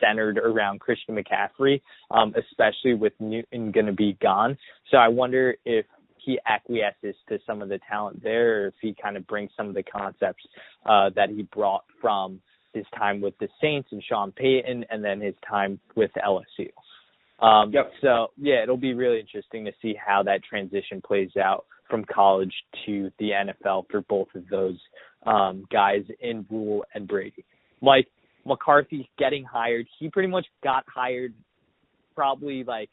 centered around Christian McCaffrey, um, especially with Newton going to be gone. So I wonder if he acquiesces to some of the talent there, if he kind of brings some of the concepts uh, that he brought from his time with the Saints and Sean Payton, and then his time with LSU. Um, yep. So yeah, it'll be really interesting to see how that transition plays out from college to the NFL for both of those um, guys in Rhule and Brady. Mike McCarthy getting hired, he pretty much got hired probably like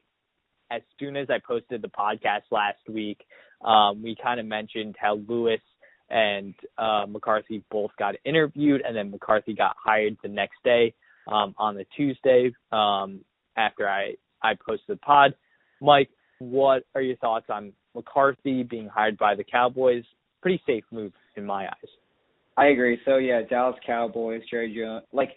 as soon as I posted the podcast last week. Um, we kind of mentioned how Lewis and uh, McCarthy both got interviewed, and then McCarthy got hired the next day um, on the Tuesday um, after I I posted the pod. Mike, what are your thoughts on McCarthy being hired by the Cowboys? Pretty safe move in my eyes. I agree. So yeah, Dallas Cowboys, Jerry Jones, like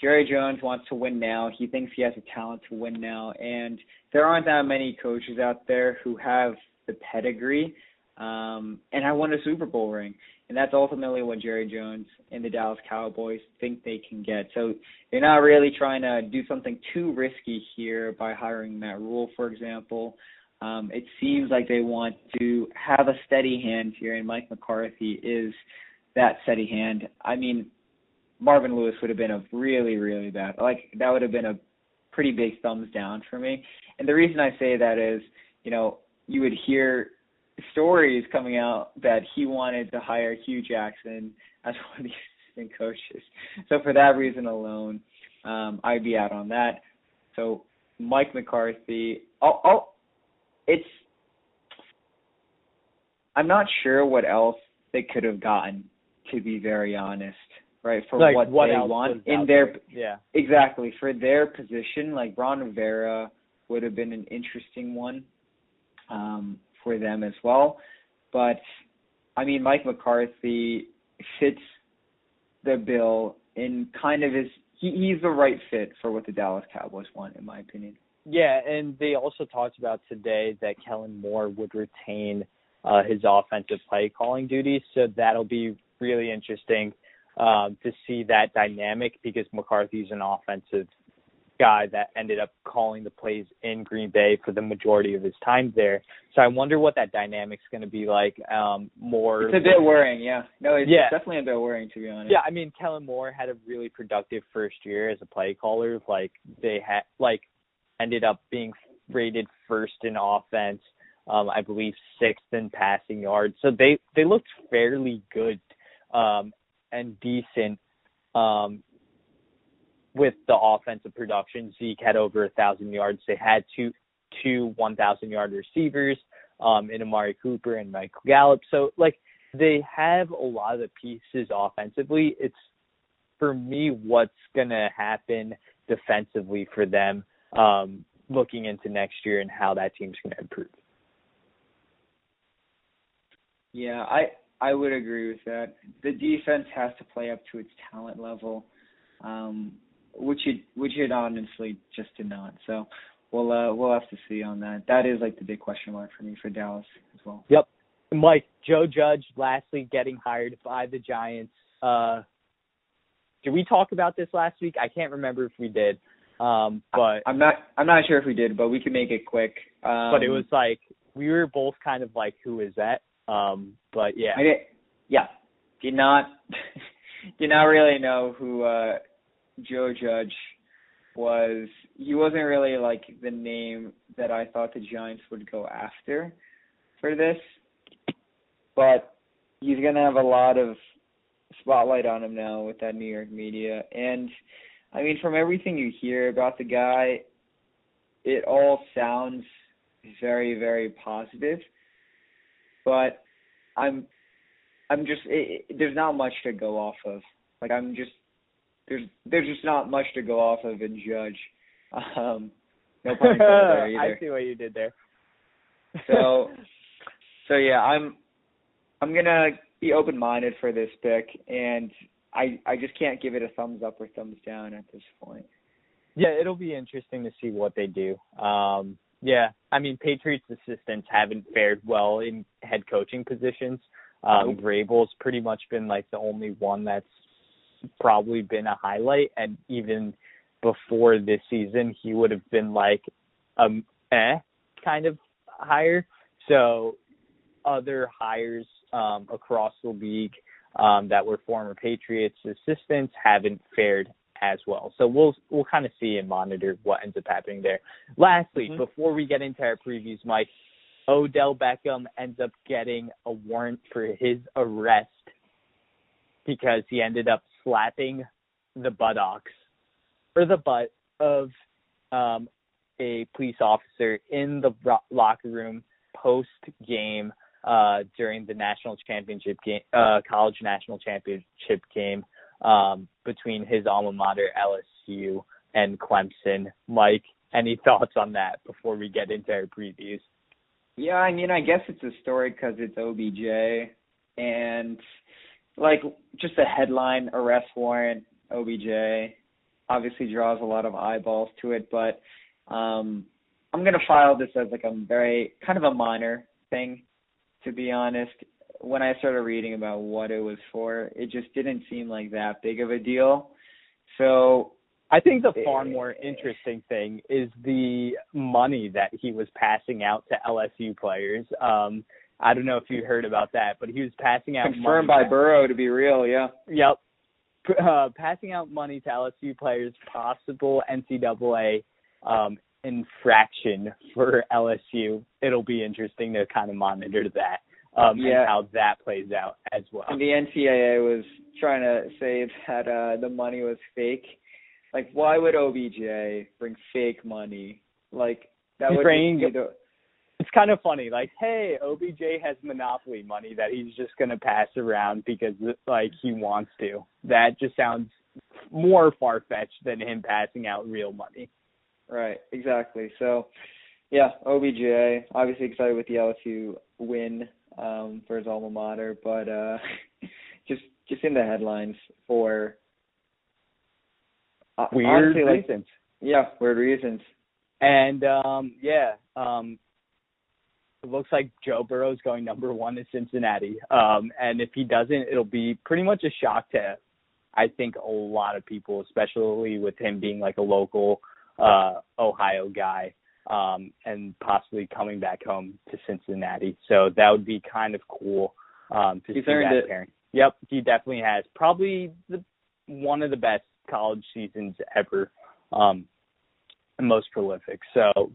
Jerry Jones wants to win now. He thinks he has the talent to win now, and there aren't that many coaches out there who have the pedigree um, and I won a Super Bowl ring. And that's ultimately what Jerry Jones and the Dallas Cowboys think they can get. So they're not really trying to do something too risky here by hiring Matt Rhule, for example. Um, it seems like they want to have a steady hand here, and Mike McCarthy is that steady hand. I mean, Marvin Lewis would have been a really, really bad. Like that would have been a pretty big thumbs down for me. And the reason I say that is, you know, you would hear stories coming out that he wanted to hire Hue Jackson as one of the assistant coaches. So for that reason alone, um, I'd be out on that. So Mike McCarthy, I'll, I'll, it's I'm not sure what else they could have gotten, to be very honest. Right for like, what, what they want in their yeah exactly for their position. Like Ron Rivera would have been an interesting one. Um, for them as well. But I mean, Mike McCarthy fits the bill in kind of is He, he's the right fit for what the Dallas Cowboys want, in my opinion. Yeah, and they also talked about today that Kellen Moore would retain uh, his offensive play calling duties, so that'll be really interesting um, to see that dynamic because McCarthy's an offensive guy that ended up calling the plays in Green Bay for the majority of his time there. So I wonder what that dynamic's going to be like. Um, more. It's a bit worrying, yeah. No, it's yeah. definitely a bit worrying to be honest. Yeah, I mean, Kellen Moore had a really productive first year as a play caller. Like they had, like, ended up being rated first in offense. Um, I believe sixth in passing yards. So they they looked fairly good um, and decent um, with the offensive production. Zeke had over a thousand yards. They had two two one thousand yard receivers. um, in Amari Cooper and Michael Gallup. So like they have a lot of the pieces offensively. It's for me what's gonna happen defensively for them um, looking into next year and how that team's gonna improve. Yeah, I I would agree with that. The defense has to play up to its talent level, um, which it which it honestly just did not. So we'll uh, we'll have to see on that. That is like the big question mark for me for Dallas as well. Yep. Mike, Joe Judge lastly getting hired by the Giants. Uh did we talk about this last week? I can't remember if we did. Um but I'm not I'm not sure if we did, but we can make it quick. Um, but it was like we were both kind of like who is that? Um but yeah. I did, yeah. Did not did not really know who uh Joe Judge was he wasn't really like the name that I thought the Giants would go after for this. But he's gonna have a lot of spotlight on him now with that New York media. And I mean from everything you hear about the guy, it all sounds very, very positive. But I'm I'm just it, it, there's not much to go off of. Like I'm just there's there's just not much to go off of and judge. Um, no pun there either. I see what you did there. so, so yeah, I'm I'm gonna be open minded for this pick, and I I just can't give it a thumbs up or thumbs down at this point. Yeah, it'll be interesting to see what they do. Um, yeah, I mean, Patriots assistants haven't fared well in head coaching positions. Um, Vrabel's pretty much been like the only one that's probably been a highlight, and even before this season, he would have been like um eh kind of hire. So other hires um, across the league um, that were former Patriots assistants haven't fared as well. So we'll we'll kind of see and monitor what ends up happening there. Lastly, mm-hmm. before we get into our previews, Mike, Odell Beckham ends up getting a warrant for his arrest because he ended up slapping the buttocks or the butt of um, a police officer in the ro- locker room post game uh, during the national championship game, uh, college national championship game um, between his alma mater LSU and Clemson. Mike, any thoughts on that before we get into our previews? Yeah, I mean, I guess it's a story because it's OBJ, and like just a headline arrest warrant OBJ obviously draws a lot of eyeballs to it, but um I'm gonna file this as like a very kind of a minor thing, to be honest. When I started reading about what it was for, it just didn't seem like that big of a deal. So I think the far more interesting thing is the money that he was passing out to LSU players. Um I don't know if you heard about that, but he was passing out confirmed by Burrow to be real. Yeah. Yep. Uh, passing out money to LSU players, possible NCAA um, infraction for LSU. It'll be interesting to kind of monitor that um, yeah. and how that plays out as well. And the NCAA was trying to say that uh, the money was fake. Like, why would OBJ bring fake money? Like that He's would bringing, be the it's kind of funny. Like, hey, OBJ has monopoly money that he's just gonna pass around because like he wants to. That just sounds more far fetched than him passing out real money. Right, exactly. So, yeah, OBJ obviously excited with the LSU win um, for his alma mater, but uh, just just in the headlines for uh, weird honestly, reasons. Like, yeah, weird reasons. And um yeah, um it looks like Joe Burrow is going number one in Cincinnati. Um, and if he doesn't, it'll be pretty much a shock to, I think, a lot of people, especially with him being like a local uh, Ohio guy um, and possibly coming back home to Cincinnati. So that would be kind of cool um, to He's see that it. pairing. Yep, he definitely has. Probably the one of the best college seasons ever, um, most prolific. So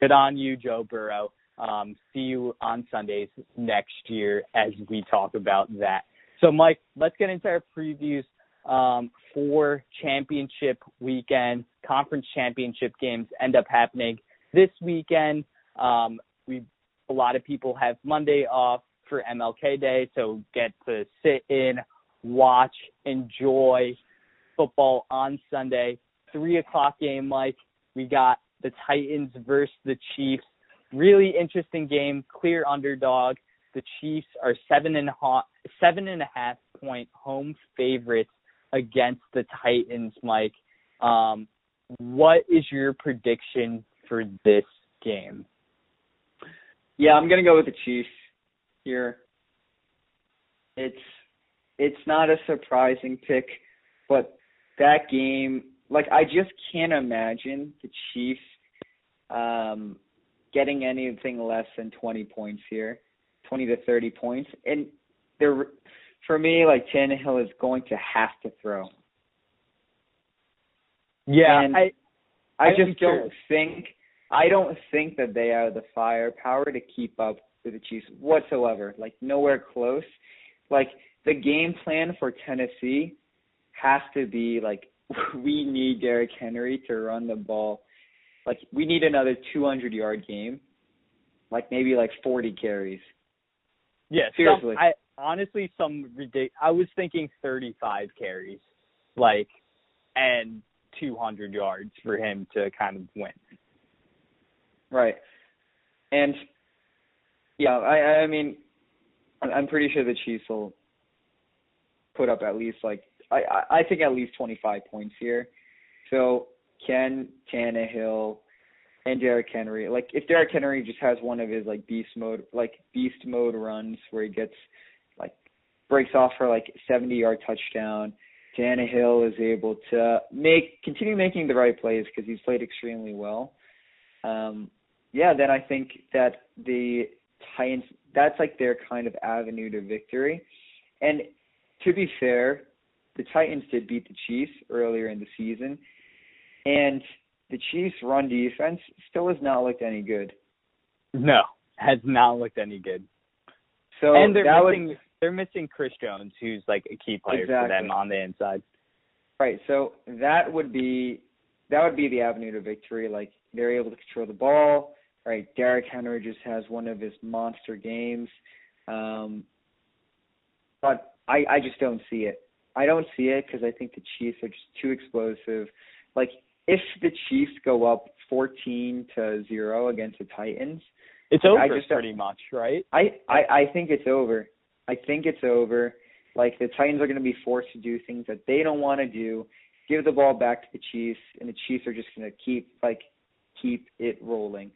good on you, Joe Burrow. Um, see you on Sundays next year as we talk about that. So, Mike, let's get into our previews um, for championship weekend. Conference championship games end up happening this weekend. Um, we a lot of people have Monday off for MLK Day, so get to sit in, watch, enjoy football on Sunday. Three o'clock game, Mike. We got the Titans versus the Chiefs. Really interesting game. Clear underdog. The Chiefs are seven and, ho- seven and a half point home favorites against the Titans, Mike. Um, what is your prediction for this game? Yeah, I'm gonna go with the Chiefs here. It's it's not a surprising pick, but that game, like I just can't imagine the Chiefs um getting anything less than 20 points here, 20 to 30 points, and they're for me like Tannehill is going to have to throw. Yeah, and I I, I just don't think I don't think that they have the firepower to keep up with the Chiefs whatsoever. Like nowhere close. Like the game plan for Tennessee has to be like we need Derrick Henry to run the ball. Like we need another 200 yard game. Like maybe like 40 carries. Yeah, Seriously. Some, I honestly some ridic- I was thinking 35 carries, like, and 200 yards for him to kind of win. Right. And yeah, I I mean I'm- I'm pretty sure the Chiefs will put up at least like I I I think at least 25 points here. So Ken Tannehill and Derrick Henry, like if Derrick Henry just has one of his like beast mode like beast mode runs where he gets like breaks off for like 70 yard touchdown, Tannehill is able to make continue making the right plays because he's played extremely well. Um, yeah, then I think that the Titans that's like their kind of avenue to victory. And to be fair, the Titans did beat the Chiefs earlier in the season, and the Chiefs' run defense still has not looked any good. No, has not looked any good. So and they're missing would they're missing Chris Jones, who's like a key player for them on the inside. right. So that would be that would be the avenue to victory. Like they're able to control the ball. Right. Derrick Henry just has one of his monster games. Um, but I I just don't see it. I don't see it because I think the Chiefs are just too explosive. Like if the Chiefs go up 14 to zero against the Titans, It's I over just pretty much, right? I, I I think it's over. I think it's over. Like the Titans are going to be forced to do things that they don't want to do. Give the ball back to the Chiefs, and the Chiefs are just going to keep like keep it rolling.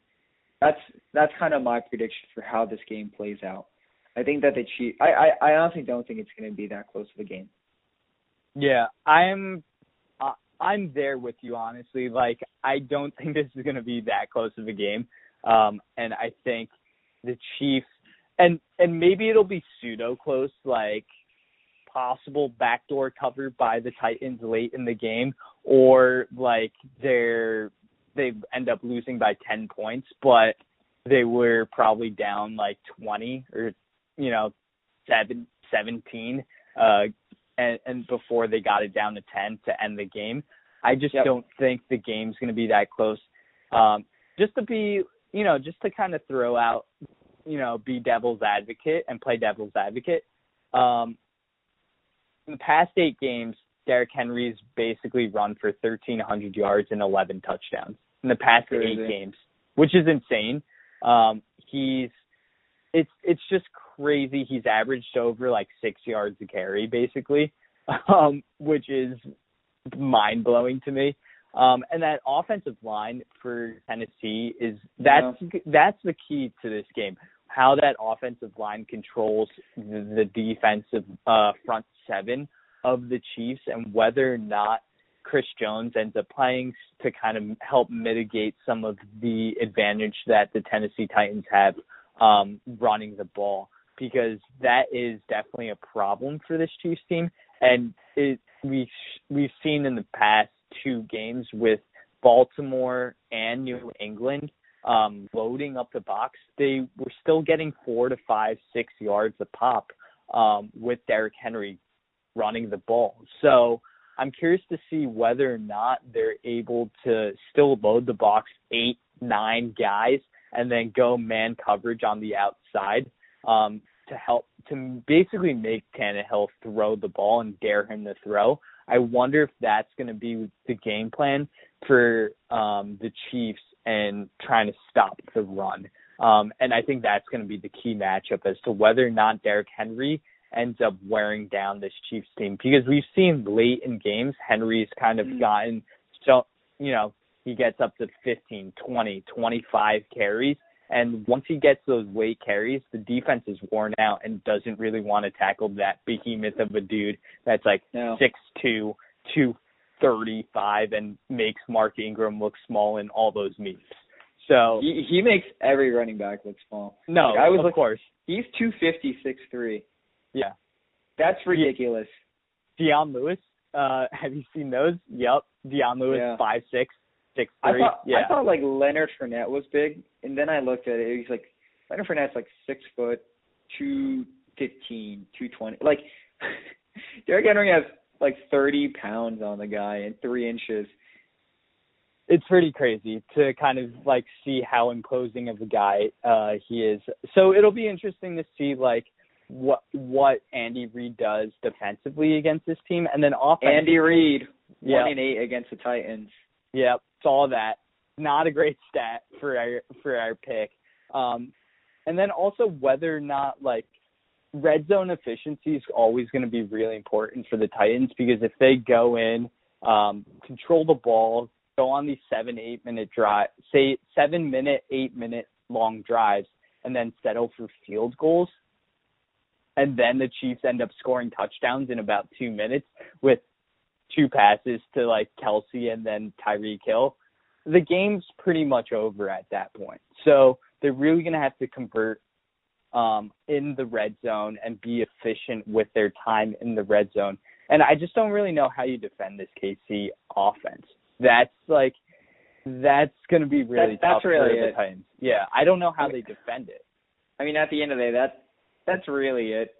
That's that's kind of my prediction for how this game plays out. I think that the Chiefs. I I, I honestly don't think it's going to be that close of a game. Yeah, I'm I'm there with you honestly. Like I don't think this is going to be that close of a game. Um and I think the Chiefs and and maybe it'll be pseudo close like possible backdoor cover by the Titans late in the game or like they're they end up losing by 10 points but they were probably down like 20 or you know 7 17 uh and, and before they got it down to 10 to end the game. I just Yep. don't think the game's going to be that close. Um, just to be, you know, just to kind of throw out, you know, be devil's advocate and play devil's advocate. Um, in the past eight games, Derrick Henry's basically run for 1,300 yards and 11 touchdowns in the past Crazy. eight games, which is insane. Um, he's it's it's just crazy. He's averaged over like six yards a carry, basically, um, which is mind blowing to me. Um, and that offensive line for Tennessee is that's that's the key to this game. How that offensive line controls the, the defensive uh, front seven of the Chiefs, and whether or not Chris Jones ends up playing to kind of help mitigate some of the advantage that the Tennessee Titans have um, running the ball, because that is definitely a problem for this Chiefs team, and it we we've seen in the past two games with Baltimore and New England um, loading up the box, they were still getting four to five, six yards a pop um, with Derrick Henry running the ball. So I'm curious to see whether or not they're able to still load the box eight, nine guys and then go man coverage on the outside um, to help to basically make Tannehill throw the ball and dare him to throw. I wonder if that's going to be the game plan for um, the Chiefs and trying to stop the run. Um, and I think that's going to be the key matchup as to whether or not Derrick Henry ends up wearing down this Chiefs team because we've seen late in games Henry's kind of mm-hmm. gotten so you know he gets up to 15, 20, 25 carries and once he gets those weight carries, the defense is worn out and doesn't really want to tackle that behemoth of a dude that's like six two, two thirty five, and makes Mark Ingram look small in all those meets. So he, he makes every running back look small. No, like, I was of looking, course. He's two fifty six three. Yeah. That's ridiculous. Dion Lewis, uh, have you seen those? Yep. Dion Lewis yeah. five six, six three. I thought yeah. I thought like Leonard Fournette was big, and then I looked at it. He's like Leonard Fournette's like six foot, two fifteen, two twenty. Like Derrick Henry has like thirty pounds on the guy and three inches. It's pretty crazy to kind of like see how imposing of a guy uh he is. So it'll be interesting to see like what what Andy Reid does defensively against this team, and then offensively. Andy Reid, yep. one and eight against the Titans. Yep, saw that. Not a great stat for our for our pick. Um, and then also whether or not like red zone efficiency is always going to be really important for the Titans because if they go in, um, control the ball, go on these seven, eight minute drive, say seven minute, eight minute long drives, and then settle for field goals, and then the Chiefs end up scoring touchdowns in about two minutes with two passes to like Kelce and then Tyreek Hill, the game's pretty much over at that point. So they're really going to have to convert um, in the red zone and be efficient with their time in the red zone. And I just don't really know how you defend this KC offense. That's like that's going to be really that, tough really for the Titans. Yeah, I don't know how they defend it. I mean, at the end of the day, that's that's really it.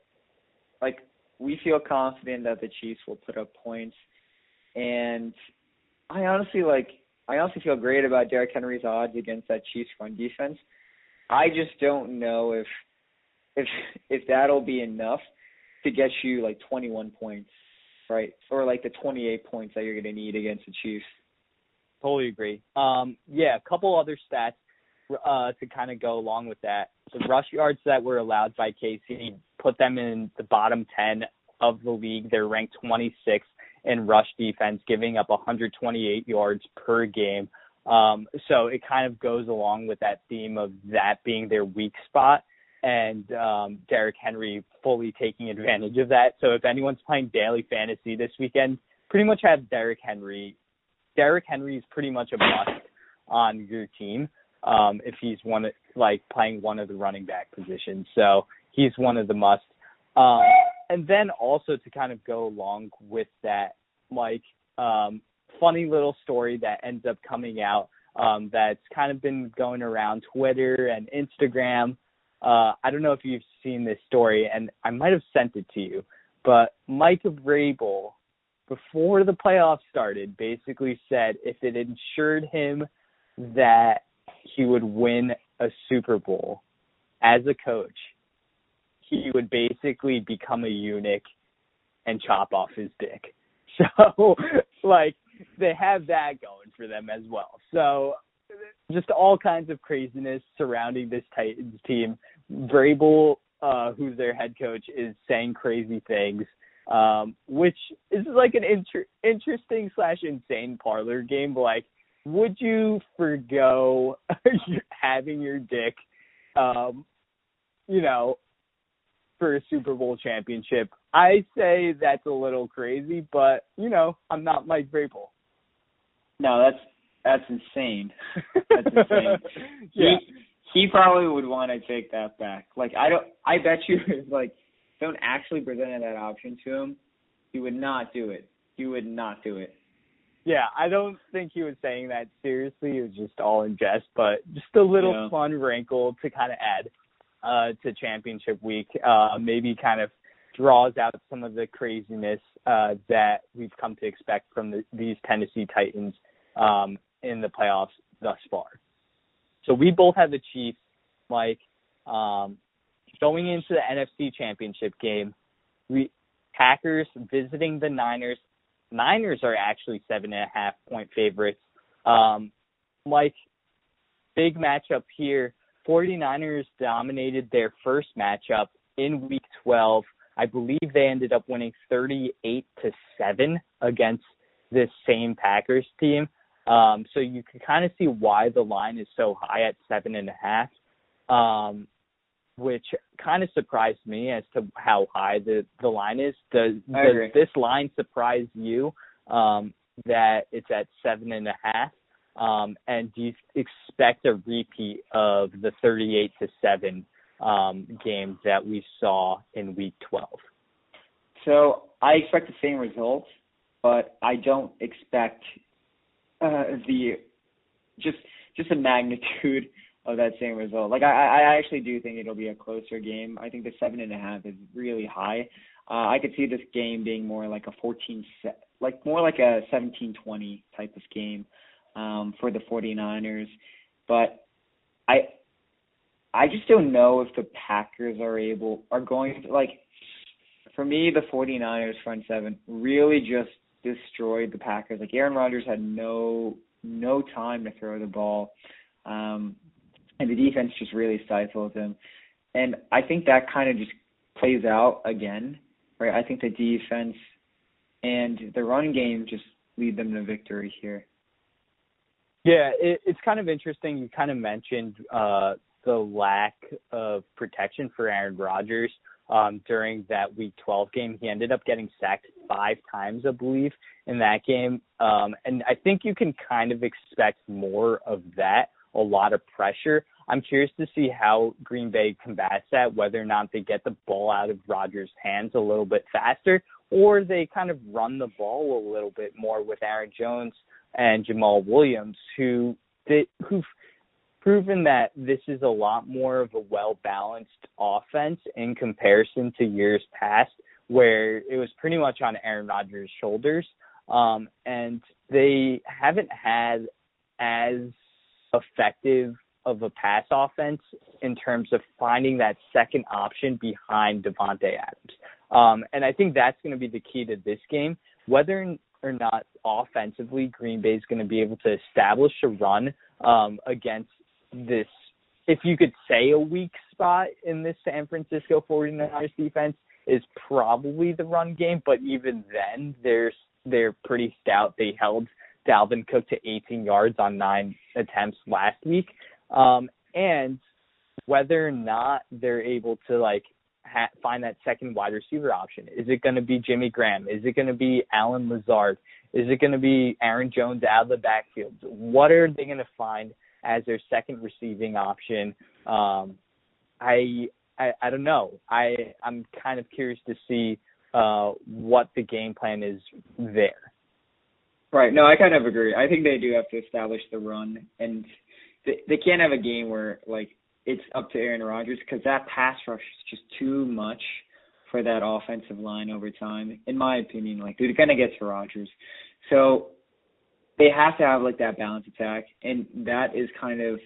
Like we feel confident that the Chiefs will put up points, and I honestly like I honestly feel great about Derrick Henry's odds against that Chiefs run defense. I just don't know if if if that'll be enough to get you like 21 points, right? Or like the 28 points that you're going to need against the Chiefs. Totally agree. Um, yeah, a couple other stats uh, to kind of go along with that. The rush yards that were allowed by KC put them in the bottom 10 of the league. They're ranked 26th in rush defense, giving up 128 yards per game. Um, so it kind of goes along with that theme of that being their weak spot and um, Derrick Henry fully taking advantage of that. So if anyone's playing daily fantasy this weekend, pretty much have Derrick Henry. Derrick Henry is pretty much a must on your team um, if he's one like playing one of the running back positions. So he's one of the must. Um, and then also to kind of go along with that, like um, funny little story that ends up coming out um, that's kind of been going around Twitter and Instagram. Uh, I don't know if you've seen this story, and I might have sent it to you, but Mike Vrabel, before the playoffs started, basically said if it ensured him that he would win a Super Bowl as a coach, he would basically become a eunuch and chop off his dick. So, like, they have that going for them as well. So, just all kinds of craziness surrounding this Titans team. Vrabel, uh, who's their head coach, is saying crazy things, um, which is like an inter- interesting slash insane parlor game. Like, would you forego having your dick, um, you know, for a Super Bowl championship. I say that's a little crazy, but you know, I'm not Mike Vrabel. No, that's that's insane. That's insane. yeah. He he probably would want to take that back. Like I don't I bet you if like don't actually present that option to him, he would not do it. He would not do it. Yeah, I don't think he was saying that seriously. It was just all in jest, but just a little yeah. fun wrinkle to kind of add uh, to championship week. Uh, maybe kind of draws out some of the craziness uh, that we've come to expect from the, these Tennessee Titans um, in the playoffs thus far. So we both have the Chiefs, Mike. Um, going into the NFC Championship game, we Packers visiting the Niners. Niners are actually seven and a half point favorites. Um, Mike, big matchup here. 49ers dominated their first matchup in week 12. I believe they ended up winning 38 to 7 against this same Packers team. Um, so you can kind of see why the line is so high at seven and a half, um, which kind of surprised me as to how high the the line is. Does, does this line surprise you um, that it's at seven and a half? Um, and do you expect a repeat of the 38 to 7 um, game that we saw in week 12? So I expect the same results, but I don't expect uh, the just just the magnitude of that same result. Like I, I actually do think it'll be a closer game. I think the seven and a half is really high. Uh, I could see this game being more like a 14 set, like more like a 17-20 type of game um, for the 49ers. But I I just don't know if the Packers are able are going to like for me the 49ers front seven really just destroyed the Packers. Like Aaron Rodgers had no no time to throw the ball. Um and the defense just really stifled him. And I think that kind of just plays out again, right? I think the defense and the run game just lead them to victory here. Yeah, it, it's kind of interesting. You kind of mentioned uh, the lack of protection for Aaron Rodgers um, during that Week 12 game. He ended up getting sacked five times, I believe, in that game. Um, and I think you can kind of expect more of that, a lot of pressure. I'm curious to see how Green Bay combats that, whether or not they get the ball out of Rodgers' hands a little bit faster, or they kind of run the ball a little bit more with Aaron Jones and Jamaal Williams, who who've proven that this is a lot more of a well balanced offense in comparison to years past, where it was pretty much on Aaron Rodgers' shoulders. Um, and they haven't had as effective of a pass offense in terms of finding that second option behind Davante Adams. Um, and I think that's going to be the key to this game. Whether or not offensively Green Bay is going to be able to establish a run um, against this, if you could say a weak spot in this San Francisco 49ers defense is probably the run game, but even then they're they're pretty stout. They held Dalvin Cook to 18 yards on nine attempts last week, um, and whether or not they're able to like ha- find that second wide receiver option, is it going to be Jimmy Graham? Is it going to be Allen Lazard? Is it going to be Aaron Jones out of the backfield? What are they going to find as their second receiving option? Um, I, I I don't know. I I'm kind of curious to see uh, what the game plan is there. Right. No, I kind of agree. I think they do have to establish the run, and they they can't have a game where like it's up to Aaron Rodgers because that pass rush is just too much for that offensive line over time, in my opinion. Like they're gonna get to Rodgers, so they have to have like that balance attack, and that is kind of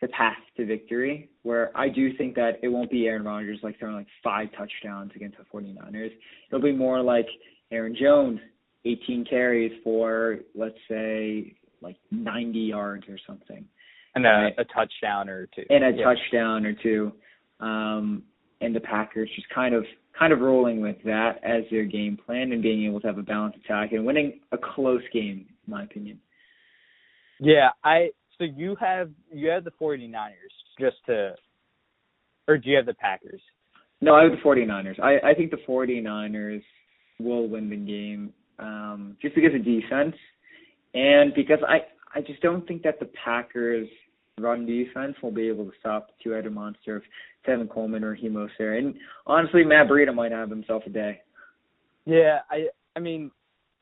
the path to victory. Where I do think that it won't be Aaron Rodgers like throwing like five touchdowns against the 49ers. It'll be more like Aaron Jones, 18 carries for let's say like 90 yards or something. And a, a touchdown or two. And a yeah. touchdown or two. Um, and the Packers just kind of kind of rolling with that as their game plan and being able to have a balanced attack and winning a close game, in my opinion. Yeah, I so you have you have the 49ers just to or do you have the Packers? No, I have the 49ers. I I think the 49ers will win the game um just because of defense and because I I just don't think that the Packers run defense will be able to stop the two-headed monster of Tevin Coleman or Hemo And honestly, Matt Breida might have himself a day. Yeah, I I mean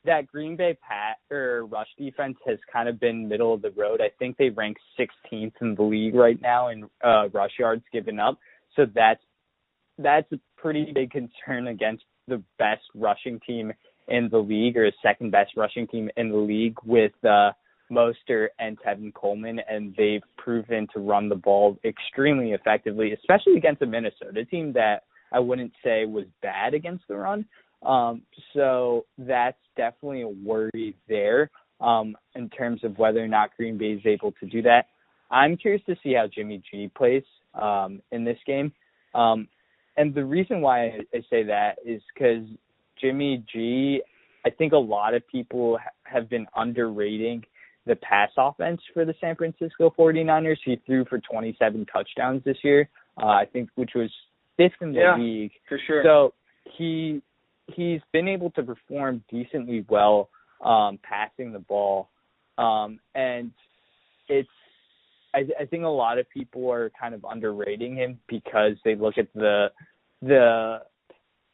that Green Bay pat or rush defense has kind of been middle of the road. I think they rank 16th in the league right now in uh, rush yards given up. So that's that's a pretty big concern against the best rushing team in the league or second best rushing team in the league with uh Mostert and Tevin Coleman, and they've proven to run the ball extremely effectively, especially against a Minnesota team that I wouldn't say was bad against the run. Um, so that's definitely a worry there um, in terms of whether or not Green Bay is able to do that. I'm curious to see how Jimmy G plays um, in this game. Um, and the reason why I, I say that is because Jimmy G, I think a lot of people ha- have been underrating the pass offense for the San Francisco 49ers. He threw for 27 touchdowns this year, uh, I think, which was fifth in the yeah, league. For sure. So he he's been able to perform decently well um, passing the ball, um, and it's I, I think a lot of people are kind of underrating him because they look at the the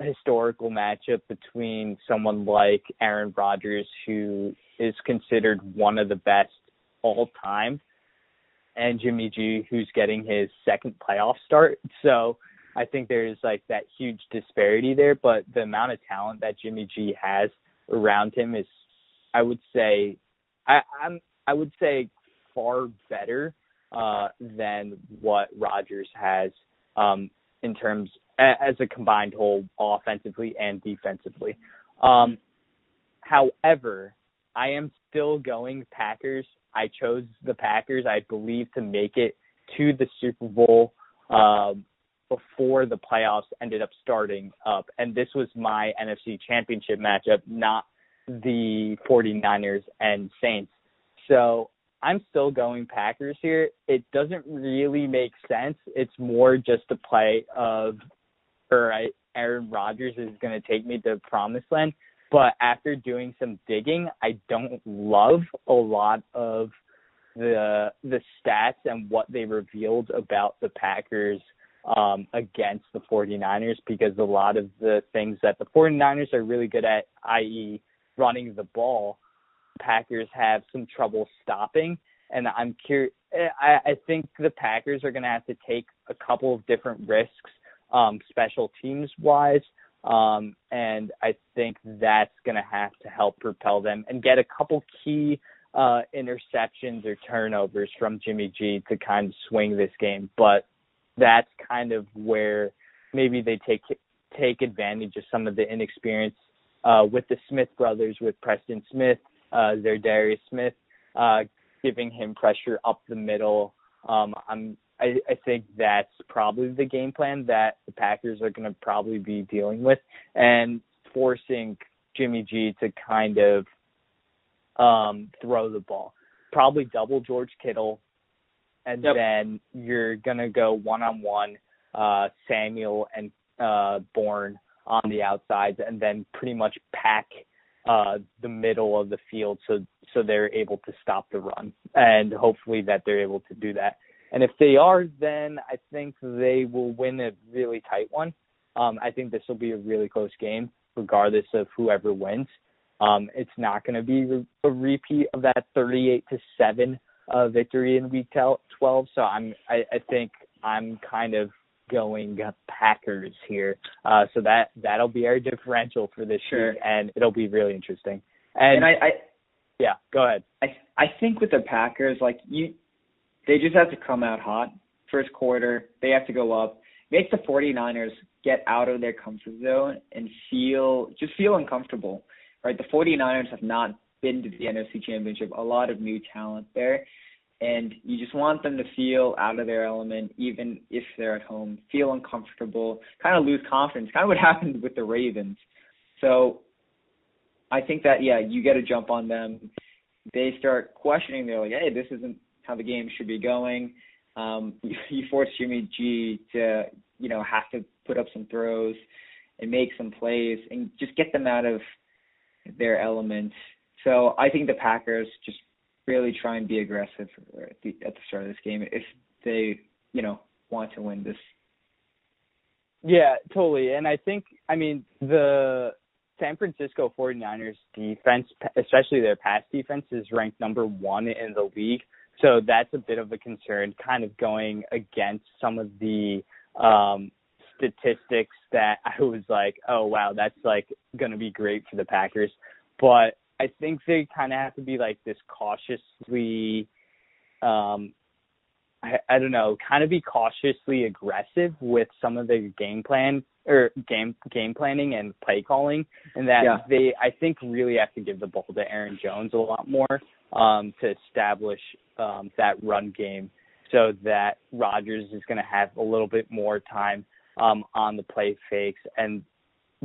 historical matchup between someone like Aaron Rodgers, who is considered one of the best all time, and Jimmy G, who's getting his second playoff start. So I think there's like that huge disparity there, but the amount of talent that Jimmy G has around him is, I would say, I, I'm I would say far better uh, than what Rodgers has um, in terms as a combined whole, offensively and defensively. Um, however, I am still going Packers. I chose the Packers. I believe to make it to the Super Bowl um, before the playoffs ended up starting up, and this was my NFC Championship matchup, not the 49ers and Saints. So I'm still going Packers here. It doesn't really make sense. It's more just a play of, or I, Aaron Rodgers is going to take me to promised land. But after doing some digging, I don't love a lot of the the stats and what they revealed about the Packers um, against the 49ers because a lot of the things that the 49ers are really good at, i.e., running the ball, Packers have some trouble stopping. And I'm curious. I, I think the Packers are going to have to take a couple of different risks, um, special teams wise. Um, and I think that's going to have to help propel them and get a couple key uh, interceptions or turnovers from Jimmy G to kind of swing this game. But that's kind of where maybe they take take advantage of some of the inexperience uh, with the Smith brothers, with Preston Smith, uh, Za'Darius Smith, uh, giving him pressure up the middle. Um, I'm I, I think that's probably the game plan that the Packers are going to probably be dealing with, and forcing Jimmy G to kind of um, throw the ball. Probably double George Kittle, and yep. then you're gonna go one on one uh Samuel and uh Bourne on the outsides and then pretty much pack uh the middle of the field so so they're able to stop the run and hopefully that they're able to do that. And if they are then I think they will win a really tight one. Um I think this will be a really close game regardless of whoever wins. Um it's not going to be a repeat of that 38 to 7 uh, victory in Week 12. So I'm I, I think I'm kind of going Packers here. Uh, so that that'll be our differential for this sure. week, and it'll be really interesting. And, and I, I yeah, go ahead. I I think with the Packers, like you, they just have to come out hot first quarter. They have to go up, make the 49ers get out of their comfort zone and feel just feel uncomfortable. Right, the 49ers have not been to the NFC Championship, a lot of new talent there. And you just want them to feel out of their element, even if they're at home, feel uncomfortable, kind of lose confidence, kind of what happened with the Ravens. So I think that, yeah, you get a jump on them. They start questioning, they're like, hey, this isn't how the game should be going. Um, you, force Jimmy G to, you know, have to put up some throws and make some plays and just get them out of their element so I think the Packers just really try and be aggressive at the, at the start of this game if they, you know, want to win this. Yeah, totally. And I think, I mean, the San Francisco 49ers defense, especially their pass defense, is ranked number one in the league. So that's a bit of a concern, kind of going against some of the um, statistics that I was like, oh, wow, that's like going to be great for the Packers. But I think they kind of have to be like this cautiously, um, I, I don't know, kind of be cautiously aggressive with some of the game plan or game game planning and play calling, and that Yeah. they I think really have to give the ball to Aaron Jones a lot more um, to establish um, that run game, so that Rodgers is going to have a little bit more time um, on the play fakes and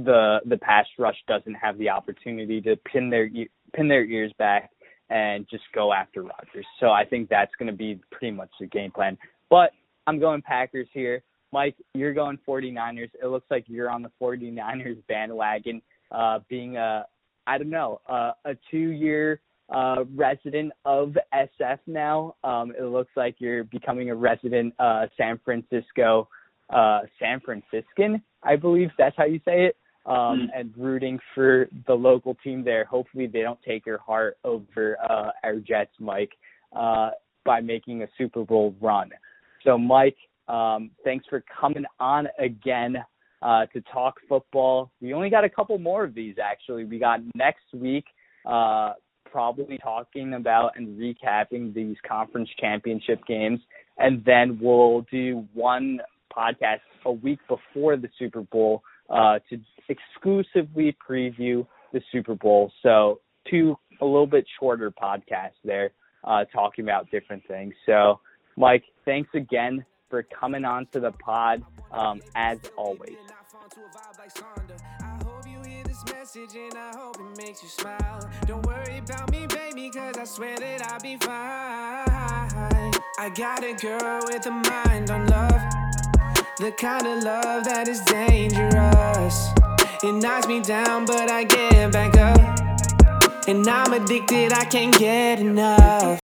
the the pass rush doesn't have the opportunity to pin their pin their ears back and just go after Rodgers. So I think that's going to be pretty much the game plan. But I'm going Packers here. Mike, you're going 49ers. It looks like you're on the 49ers bandwagon, uh, being a I don't know uh, a two year uh, resident of SF now. Um, it looks like you're becoming a resident uh, San Francisco uh, San Franciscan, I believe that's how you say it, um, Mm. and rooting for the local team there. Hopefully, they don't take your heart over uh, our Jets, Mike, uh, by making a Super Bowl run. So, Mike, um, thanks for coming on again uh, to talk football. We only got a couple more of these, actually. We got next week. Uh, probably talking about and recapping these conference championship games and then we'll do one podcast a week before the Super Bowl uh, to exclusively preview the Super Bowl. So two a little bit shorter podcasts there, uh, talking about different things. So Mike, thanks again for coming on to the pod. Um, as always. This message and I hope it makes you smile. Don't worry about me, baby, cause I swear that I'll be fine. I got a girl with a mind on love. The kind of love that is dangerous. It knocks me down, but I get back up. And I'm addicted, I can't get enough.